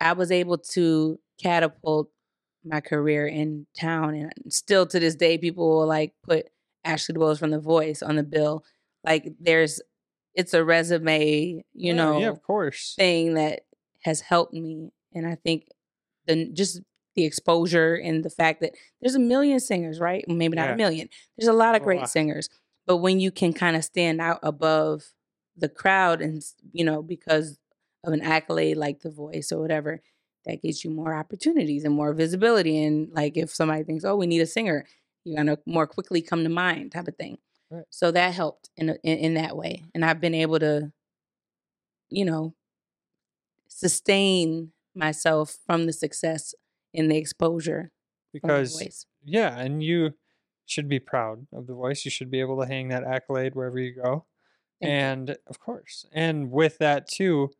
Speaker 2: I was able to catapult my career in town and still to this day people will like put Ashley DuBose from the voice on the bill. Like there's it's a resume, you oh,
Speaker 1: Yeah,
Speaker 2: know,
Speaker 1: Yeah, of course.
Speaker 2: thing that has helped me. And I think the just the exposure and the fact that there's a million singers, right? Maybe not
Speaker 1: Yeah.
Speaker 2: a million. There's a lot of
Speaker 1: A
Speaker 2: great singers. But when you can kind of stand out above the crowd and you know, because of an accolade like the voice or whatever, that gets you more opportunities and more visibility. And like if somebody thinks, oh, we need a singer, you're gonna more quickly come to mind, type of thing.
Speaker 1: Right.
Speaker 2: So that helped in, in in that way, and I've been able to, you know, sustain myself from the success and the exposure the
Speaker 1: Because
Speaker 2: voice.
Speaker 1: yeah, and you should be proud of the voice. You should be able to hang that accolade wherever you go.
Speaker 2: Thank you.
Speaker 1: and of course, and with that too,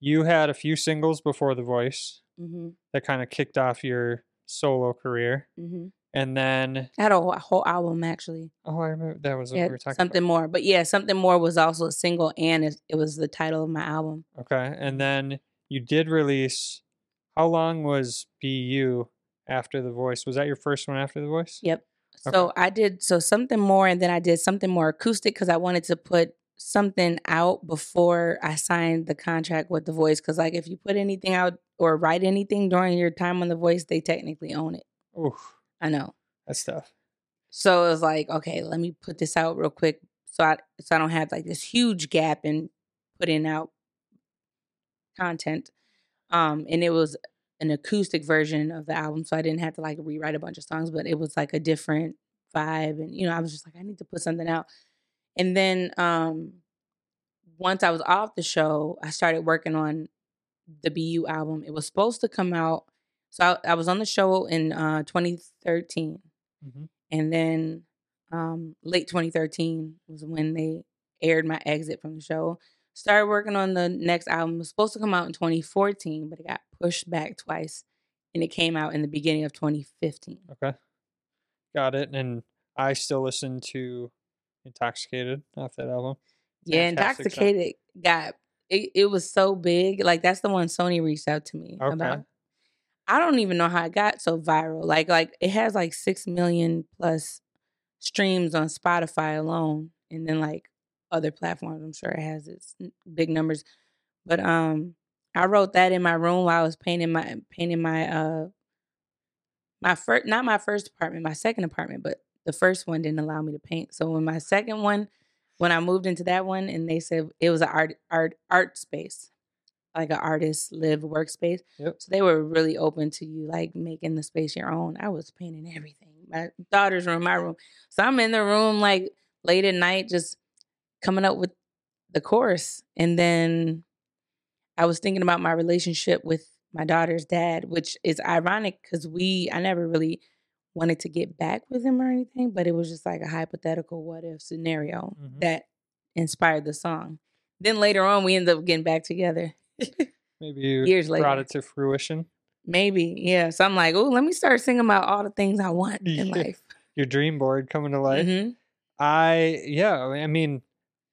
Speaker 1: you had a few singles before the voice
Speaker 2: hmm
Speaker 1: that kind of kicked off your solo career.
Speaker 2: hmm
Speaker 1: And then
Speaker 2: I had a whole, whole album actually.
Speaker 1: oh, I remember that was what
Speaker 2: Yeah,
Speaker 1: we were talking
Speaker 2: something
Speaker 1: about.
Speaker 2: more, but yeah, something more was also a single, and it, it was the title of my album.
Speaker 1: Okay. And then you did release how long was BU after the voice? Was that your first one after the voice?
Speaker 2: Yep.
Speaker 1: Okay.
Speaker 2: So I did so something more, and then I did something more acoustic because I wanted to put something out before I signed the contract with The Voice. Because like if you put anything out or write anything during your time on The Voice, they technically own it.
Speaker 1: Oof.
Speaker 2: I know.
Speaker 1: That's tough.
Speaker 2: So it was like, okay, let me put this out real quick so I so I don't have like this huge gap in putting out content. Um and it was an acoustic version of the album, so I didn't have to like rewrite a bunch of songs, but it was like a different vibe and you know, I was just like I need to put something out. And then um once I was off the show, I started working on the BU album. It was supposed to come out so I, I was on the show in uh 2013
Speaker 1: hmm
Speaker 2: and then um, late 2013 was when they aired my exit from the show. Started working on the next album. It was supposed to come out in 2014, but it got pushed back twice, and it came out in the beginning of 2015.
Speaker 1: Okay. Got it. And I still listen to Intoxicated off that album.
Speaker 2: Yeah,
Speaker 1: Fantastic song.
Speaker 2: Intoxicated got it. It was so big. Like that's the one Sony reached out to me
Speaker 1: Okay.
Speaker 2: about. I don't even know how it got so viral. Like like it has like six million plus streams on Spotify alone, and then like other platforms. I'm sure it has its big numbers. But um, I wrote that in my room while I was painting my painting my uh my first not my first apartment, my second apartment, but the first one didn't allow me to paint. So when my second one, when I moved into that one, and they said it was an art art art space, like an artist live workspace.
Speaker 1: Yep.
Speaker 2: So they were really open to you like making the space your own. I was painting everything. My daughter's room, my room. So I'm in the room like late at night, just coming up with the course. And then I was thinking about my relationship with my daughter's dad, which is ironic because we I never really wanted to get back with him or anything, but it was just like a hypothetical what if scenario
Speaker 1: Mhm.
Speaker 2: that inspired the song. Then later on we ended up getting back together.
Speaker 1: Maybe you
Speaker 2: Years
Speaker 1: brought
Speaker 2: later.
Speaker 1: it to fruition.
Speaker 2: Maybe, yeah. So I'm like, oh, let me start singing about all the things I want in
Speaker 1: Yeah.
Speaker 2: life.
Speaker 1: Your dream board coming to life.
Speaker 2: Mhm.
Speaker 1: I yeah, I mean,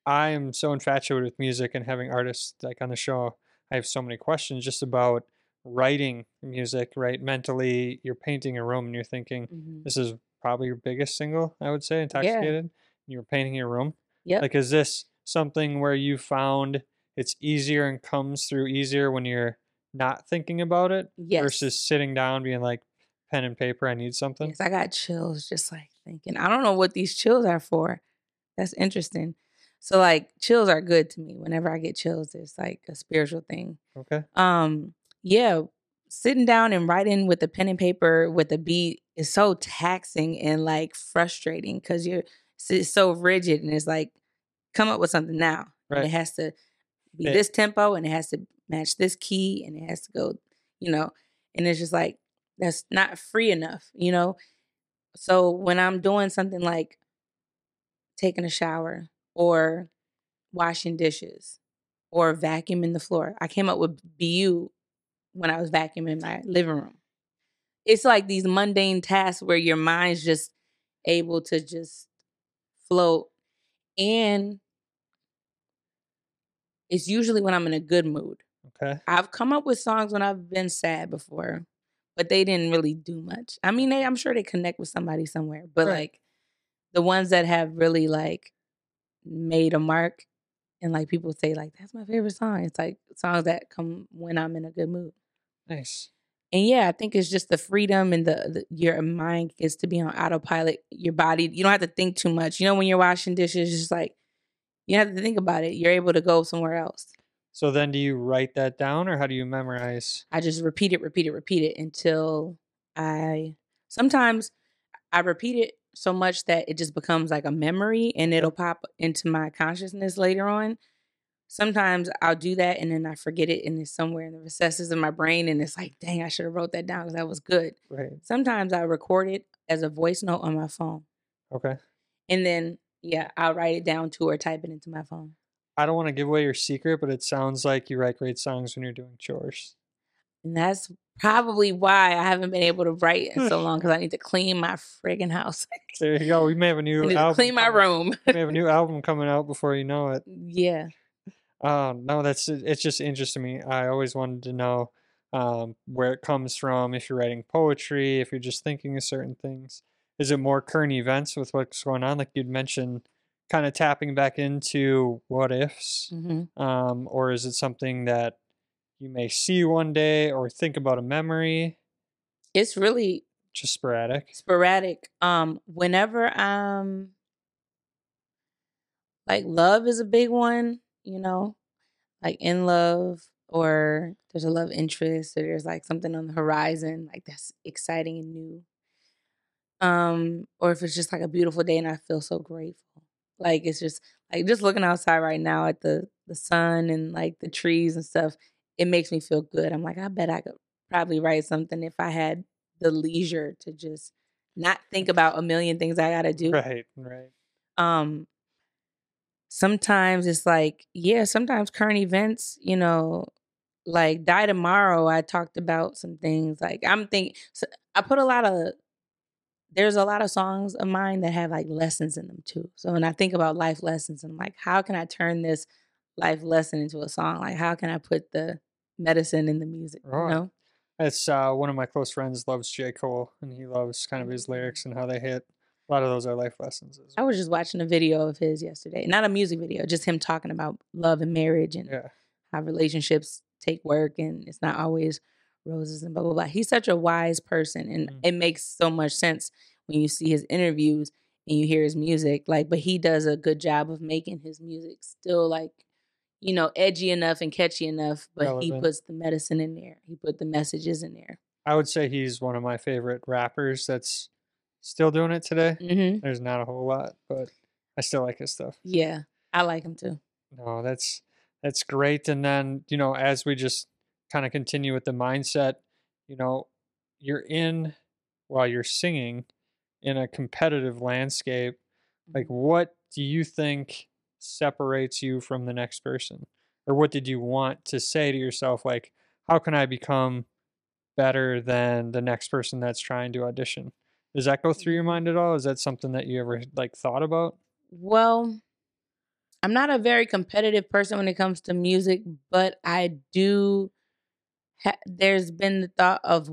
Speaker 1: I am so infatuated with music and having artists like on the show. I have so many questions just about writing music, right? Mentally, you're painting a room and you're thinking,
Speaker 2: Mhm.
Speaker 1: this is probably your biggest single, I would say, Intoxicated. You're painting your room.
Speaker 2: Yeah.
Speaker 1: Like, is this something where you found it's easier and comes through easier when you're not thinking about it
Speaker 2: Yes.
Speaker 1: versus sitting down being like, pen and paper, I need something?
Speaker 2: Yes, I got chills just like thinking. I don't know what these chills are for. That's interesting. So like chills are good to me. Whenever I get chills, it's like a spiritual thing.
Speaker 1: Okay.
Speaker 2: Um, yeah, sitting down and writing with a pen and paper with a beat is so taxing and like frustrating because you're so rigid and it's like come up with something now. And
Speaker 1: Right.
Speaker 2: it has to be
Speaker 1: Yeah.
Speaker 2: this tempo and it has to match this key and it has to go, you know, and it's just like that's not free enough, you know. So when I'm doing something like taking a shower or washing dishes or vacuuming the floor, I came up with BU when I was vacuuming my living room. It's like these mundane tasks where your mind's just able to just float and it's usually when I'm in a good mood.
Speaker 1: Okay.
Speaker 2: I've come up with songs when I've been sad before, but they didn't really do much. I mean, they I'm sure they connect with somebody somewhere, but
Speaker 1: Right.
Speaker 2: like the ones that have really like made a mark and like people say like that's my favorite song. It's like songs that come when I'm in a good mood.
Speaker 1: Nice.
Speaker 2: And yeah, I think it's just the freedom and the, the your mind gets to be on autopilot. Your body, you don't have to think too much. You know, when you're washing dishes, it's just like you have to think about it. You're able to go somewhere else.
Speaker 1: So then do you write that down or how do you memorize?
Speaker 2: I just repeat it, repeat it, repeat it until I sometimes I repeat it so much that it just becomes like a memory and it'll pop into my consciousness later on. Sometimes I'll do that and then I forget it and it's somewhere in the recesses of my brain and it's like, dang, I should have wrote that down because that was good.
Speaker 1: Right.
Speaker 2: Sometimes I record it as a voice note on my phone.
Speaker 1: Okay.
Speaker 2: And then yeah, I'll write it down too or type it into my phone.
Speaker 1: I don't want to give away your secret, but it sounds like you write great songs when you're doing chores.
Speaker 2: And that's probably why I haven't been able to write in so long because I need to clean my friggin' house.
Speaker 1: There you go. We may have a new album.
Speaker 2: clean my room.
Speaker 1: we may have a new album coming out before you know it.
Speaker 2: yeah.
Speaker 1: Uh, no, that's it's just interesting to me. I always wanted to know um, where it comes from. If you're writing poetry, if you're just thinking of certain things, is it more current events with what's going on? Like you'd mentioned, kind of tapping back into what ifs,
Speaker 2: hmm
Speaker 1: um, or is it something that you may see one day or think about a memory?
Speaker 2: It's really
Speaker 1: Just sporadic.
Speaker 2: sporadic. Um, whenever I'm like love is a big one, you know, like in love or there's a love interest or there's like something on the horizon, like that's exciting and new. Um, or if it's just like a beautiful day and I feel so grateful. Like it's just like just looking outside right now at the the sun and like the trees and stuff, it makes me feel good. I'm like, I bet I could probably write something if I had the leisure to just not think about a million things I gotta do.
Speaker 1: Right, right.
Speaker 2: Um sometimes it's like, yeah, sometimes current events, you know, like die tomorrow. I talked about some things like I'm thinking so I put a lot of there's a lot of songs of mine that have like lessons in them too. So when I think about life lessons, I'm like, how can I turn this life lesson into a song? Like how can I put the medicine in the music? You know?
Speaker 1: It's uh, one of my close friends loves J. Cole, and he loves kind of his lyrics and how they hit. A lot of those are life lessons. As
Speaker 2: I was just watching a video of his yesterday. Not a music video, just him talking about love and marriage and
Speaker 1: Yeah,
Speaker 2: how relationships take work and it's not always roses and blah blah blah. He's such a wise person and
Speaker 1: Mm.
Speaker 2: it makes so much sense when you see his interviews and you hear his music. Like, but he does a good job of making his music still like, you know, edgy enough and catchy enough, but he puts the medicine in there. He put the messages in there.
Speaker 1: I would say he's one of my favorite rappers that's still doing it today.
Speaker 2: hmm
Speaker 1: There's not a whole lot, but I still like his stuff.
Speaker 2: Yeah. I like him too.
Speaker 1: No, that's that's great. And then, you know, as we just kind of continue with the mindset, you know, you're in while you're singing in a competitive landscape. Like mm-hmm. what do you think separates you from the next person? Or what did you want to say to yourself like how can I become better than the next person that's trying to audition? Does that go through your mm-hmm. mind at all? Is that something that you ever like thought about?
Speaker 2: Well, I'm not a very competitive person when it comes to music, but I do. Ha- there's been the thought of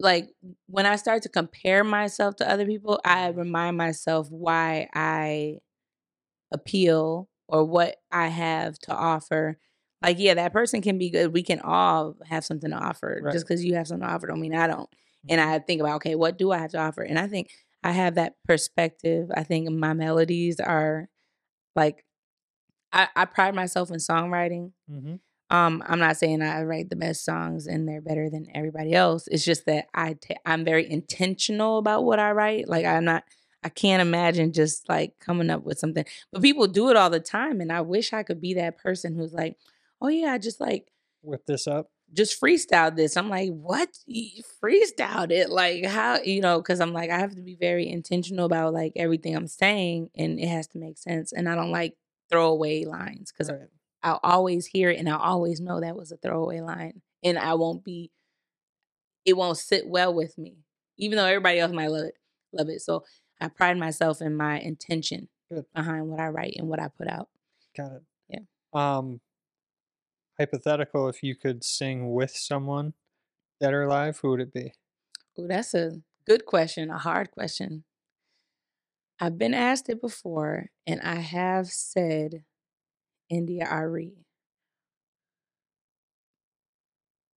Speaker 2: like when I start to compare myself to other people, I remind myself why I appeal or what I have to offer. Like, yeah, that person can be good. We can all have something to offer.
Speaker 1: Right.
Speaker 2: Just because you have something to offer don't mean I don't. And I think about, okay, what do I have to offer? And I think I have that perspective. I think my melodies are like I, I pride myself in songwriting.
Speaker 1: Mm-hmm.
Speaker 2: Um, I'm not saying I write the best songs and they're better than everybody else. It's just that I ta- I'm very intentional about what I write. Like I'm not I can't imagine just like coming up with something. But people do it all the time and I wish I could be that person who's like, "Oh yeah, I just like
Speaker 1: Whip this up.
Speaker 2: just freestyled this." I'm like, "What? You freestyled it? Like how, you know, cuz I'm like I have to be very intentional about like everything I'm saying and it has to make sense. And I don't like throwaway lines cuz
Speaker 1: Right.
Speaker 2: I'll always hear it and I'll always know that was a throwaway line. And I won't be it won't sit well with me. Even though everybody else might love it. Love it. So I pride myself in my intention
Speaker 1: Good.
Speaker 2: behind what I write and what I put out.
Speaker 1: Got it.
Speaker 2: Yeah.
Speaker 1: Um, hypothetical, if you could sing with someone dead or alive, who would it be?
Speaker 2: Oh, that's a good question, a hard question. I've been asked it before, and I have said India.Arie.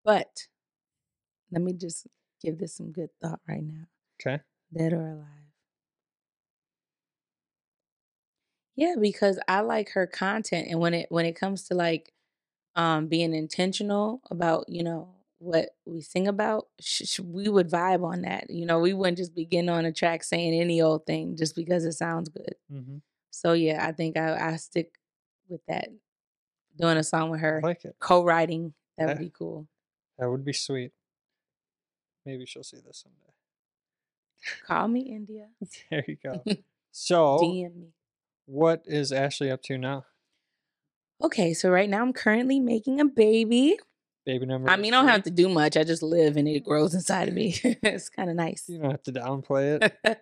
Speaker 2: But let me just give this some good thought right now.
Speaker 1: Okay.
Speaker 2: Dead or alive? Yeah, because I like her content, and when it when it comes to like um being intentional about you know what we sing about, sh- sh- we would vibe on that. You know, we wouldn't just begin on a track saying any old thing just because it sounds good.
Speaker 1: Mm-hmm.
Speaker 2: So yeah, I think I I stick with that. Doing a song with
Speaker 1: I
Speaker 2: her,
Speaker 1: like it.
Speaker 2: co-writing, that would
Speaker 1: eh,
Speaker 2: be cool.
Speaker 1: That would be sweet. Maybe she'll see this someday.
Speaker 2: Call me India.
Speaker 1: There you go. So,
Speaker 2: DM me.
Speaker 1: what is Ashley up to now?
Speaker 2: Okay, so right now I'm currently making a baby.
Speaker 1: Baby number.
Speaker 2: I mean, I don't have to do much. I just live and it grows inside of me. it's kind of nice.
Speaker 1: You don't have to downplay it.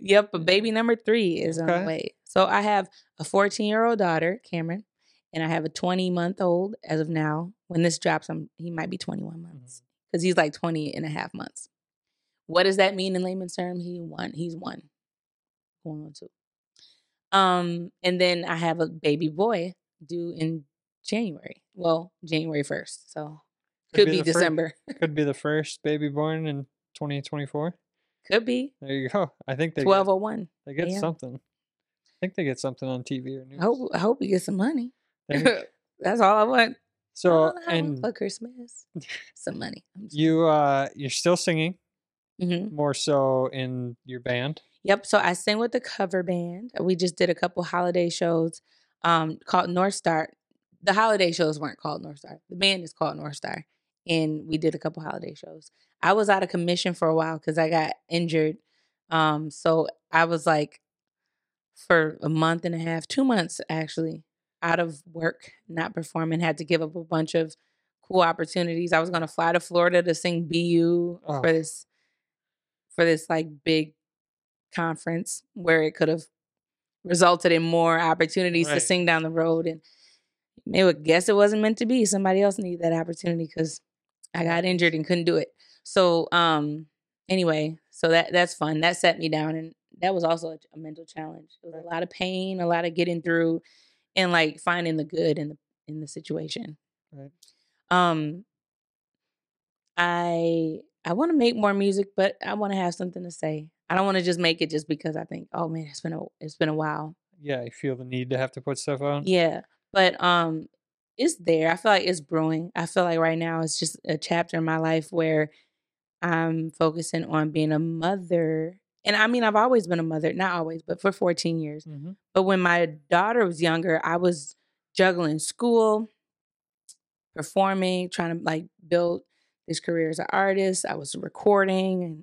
Speaker 2: yep, but baby number three is on the way. So I have a 14 year old daughter, Cameron, and I have a 20 month old as of now. When this drops, I'm, he might be 21 months because he's like 20 and a half months. What does that mean in layman's terms? He one. He's one. Going on two. Um, and then I have a baby boy due in January. Well, January 1st. So could, be,
Speaker 1: the fir-
Speaker 2: December.
Speaker 1: could be the first baby born in 2024?
Speaker 2: Could be
Speaker 1: There you go. I think they
Speaker 2: twelve
Speaker 1: get,
Speaker 2: oh one.
Speaker 1: they get something. I think they get something on TV or news.
Speaker 2: I hope I hope we get some money. That's all I want.
Speaker 1: so
Speaker 2: I
Speaker 1: and
Speaker 2: for Christmas, some money.
Speaker 1: you uh you're still singing
Speaker 2: hmm
Speaker 1: more so in your band.
Speaker 2: Yep. So I sing with the cover band. We just did a couple holiday shows um, called North Star. The holiday shows weren't called North Star. The band is called North Star. And we did a couple holiday shows. I was out of commission for a while because I got injured. Um, so I was like for a month and a half, two months actually, out of work, not performing, had to give up a bunch of cool opportunities. I was gonna fly to Florida to sing BU
Speaker 1: Oh.
Speaker 2: for this for this like big conference where it could have resulted in more opportunities to sing down the road and they would guess it wasn't meant to be somebody else needed that opportunity because i got injured and couldn't do it so um anyway so that that's fun that set me down and that was also a, mental challenge. It was a lot of pain a lot of getting through and like finding the good in the in the situation.
Speaker 1: Right.
Speaker 2: um i i want to make more music but i want to have something to say. I don't want to just make it just because i think oh man it's been a it's been a while.
Speaker 1: Yeah, I feel the need to have to put stuff out.
Speaker 2: yeah but um it's there. I feel like it's brewing. I feel like right now it's just a chapter in my life where i'm focusing on being a mother and i mean i've always been a mother not always but for 14 years
Speaker 1: Mm-hmm.
Speaker 2: but when my daughter was younger, I was juggling school, performing, trying to like build this career as an artist. I was recording and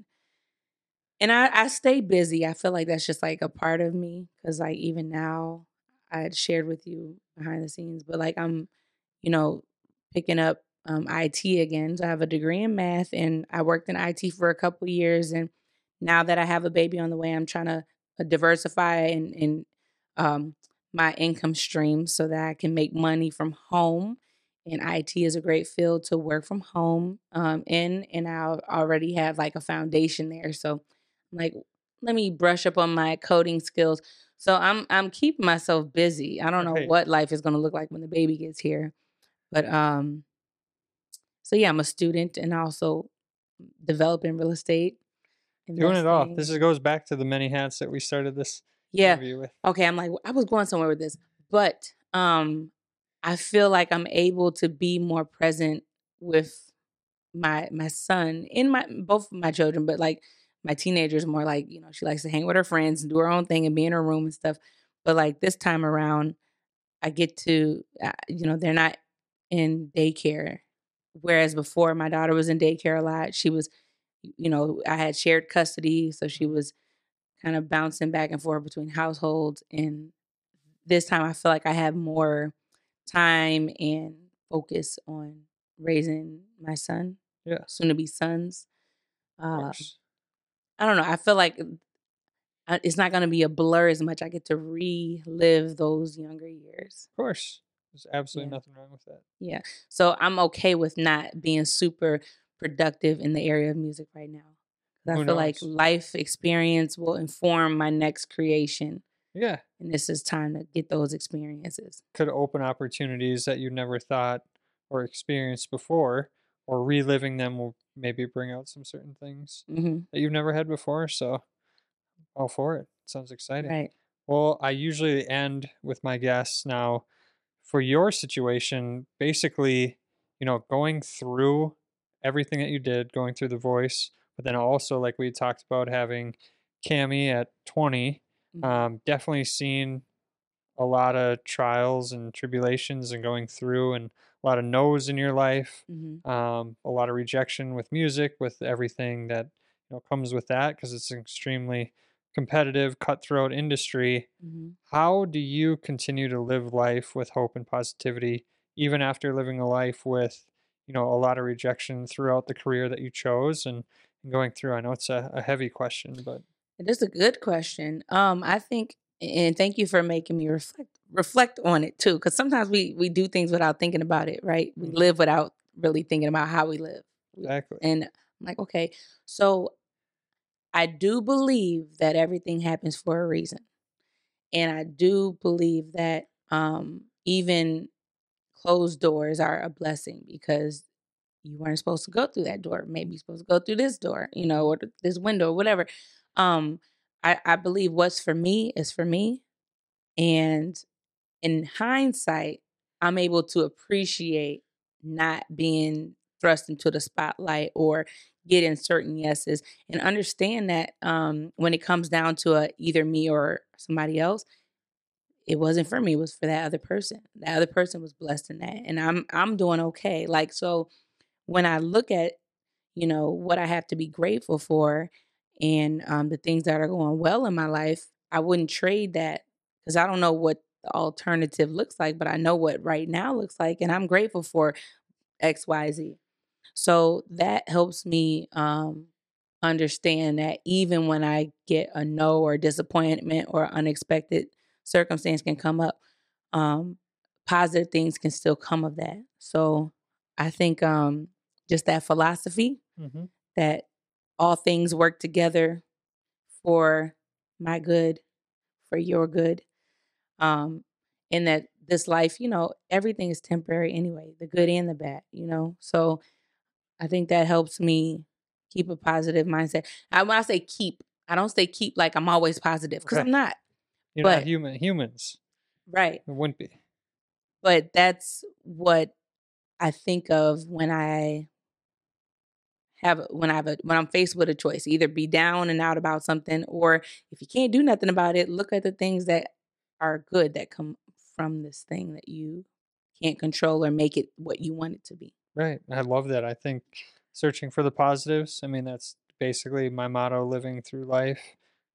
Speaker 2: and I, I stay busy. I feel like that's just like a part of me. Cause like even now I had shared with you behind the scenes, but like I'm, you know, picking up um, IT again. So I have a degree in math and I worked in IT for a couple years. And now that I have a baby on the way, I'm trying to uh, diversify and, and um, my income stream so that I can make money from home. And IT is a great field to work from home um, in. And I already have like a foundation there. So I'm like, let me brush up on my coding skills. So I'm I'm keeping myself busy. I don't know what life is going to look like when the baby gets here, but um, so yeah, I'm a student and also developing real estate.
Speaker 1: Doing it all. This is, goes back to the many hats that we started this
Speaker 2: yeah.
Speaker 1: interview with.
Speaker 2: Okay, I'm like I was going somewhere with this, but um, I feel like I'm able to be more present with my my son and my both of my children, but like my teenagers more like you know she likes to hang with her friends and do her own thing and be in her room and stuff. But like this time around, I get to uh, you know they're not in daycare, whereas before my daughter was in daycare a lot. She was, you know, I had shared custody, so she was kind of bouncing back and forth between households and this time I feel like I have more time and focus on raising my son,
Speaker 1: Yeah.
Speaker 2: soon to be sons. Uh. I don't know. I feel like uh, it's not going to be a blur as much. I get to relive those younger years.
Speaker 1: Of course. There's absolutely
Speaker 2: yeah.
Speaker 1: nothing wrong with that. Yeah.
Speaker 2: So I'm okay with not being super productive in the area of music right now. I
Speaker 1: Who
Speaker 2: feel like life experience will inform my next creation.
Speaker 1: Yeah.
Speaker 2: And this is time to get those experiences.
Speaker 1: Could open opportunities that you never thought or experienced before, or reliving them will maybe bring out some certain things
Speaker 2: hmm
Speaker 1: that you've never had before. So, all for it. Sounds exciting.
Speaker 2: Right.
Speaker 1: Well, I usually end with my guests now. For your situation, basically, you know, going through everything that you did, going through the voice, but then also, like we talked about, having Cami at 20,
Speaker 2: Mhm.
Speaker 1: um, definitely seen a lot of trials and tribulations and going through and a lot of no's in your life
Speaker 2: hmm
Speaker 1: um, a lot of rejection with music, with everything that you know comes with that, because it's an extremely competitive, cutthroat industry.
Speaker 2: hmm
Speaker 1: How do you continue to live life with hope and positivity, even after living a life with you know a lot of rejection throughout the career that you chose and, and going through? I know it's a, a heavy question, but
Speaker 2: It is a good question. Um, I think, and thank you for making me reflect reflect on it too, because sometimes we we do things without thinking about it, right? We
Speaker 1: Mhm.
Speaker 2: live without really thinking about how we live.
Speaker 1: Exactly.
Speaker 2: And I'm like, okay, so I do believe that everything happens for a reason. And I do believe that um, even closed doors are a blessing because you weren't supposed to go through that door. Maybe you're supposed to go through this door, you know, or this window, or whatever. Um, I, I believe what's for me is for me. And in hindsight, I'm able to appreciate not being thrust into the spotlight or getting certain yeses and understand that um, when it comes down to a, either me or somebody else, it wasn't for me, it was for that other person. That other person was blessed in that. And I'm I'm doing okay. Like so when I look at, you know, what I have to be grateful for and um, the things that are going well in my life, I wouldn't trade that because I don't know what the alternative looks like, but I know what right now looks like, and I'm grateful for X, Y, Z. So that helps me um, understand that even when I get a no or disappointment or unexpected circumstance can come up, um, positive things can still come of that. So I think um, just that philosophy
Speaker 1: Mm-hmm.
Speaker 2: that all things work together for my good, for your good. Um, and that this life, you know, everything is temporary anyway, the good and the bad, you know. So I think that helps me keep a positive mindset. I when I say keep, I don't say keep like I'm always positive because. I'm not.
Speaker 1: You're
Speaker 2: But-
Speaker 1: not human. Humans.
Speaker 2: Right.
Speaker 1: It wouldn't be.
Speaker 2: But that's what I think of when I have when I have a when I'm faced with a choice, either be down and out about something, or if you can't do nothing about it, look at the things that are good that come from this thing that you can't control or make it what you want it to be.
Speaker 1: Right. I love that. I think searching for the positives, I mean, that's basically my motto living through life,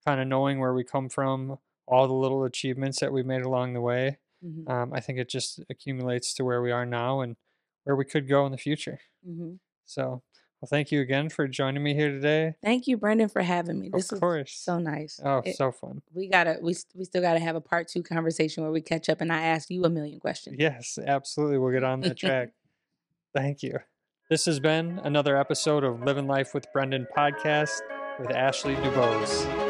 Speaker 1: kind of knowing where we come from, all the little achievements that we made along the way.
Speaker 2: Mhm.
Speaker 1: Um, I think it just accumulates to where we are now and where we could go in the future.
Speaker 2: Mhm.
Speaker 1: So, well, thank you again for joining me here today.
Speaker 2: Thank you, Brendan, for having me.
Speaker 1: Of
Speaker 2: This
Speaker 1: course.
Speaker 2: so nice.
Speaker 1: Oh,
Speaker 2: It-
Speaker 1: so fun.
Speaker 2: we gotta we we still gotta have a part two conversation where we catch up and I ask you a million questions.
Speaker 1: Yes, absolutely. We'll get on that track. Thank you. This has been another episode of Living Life with Brendan podcast with Ashley DuBose.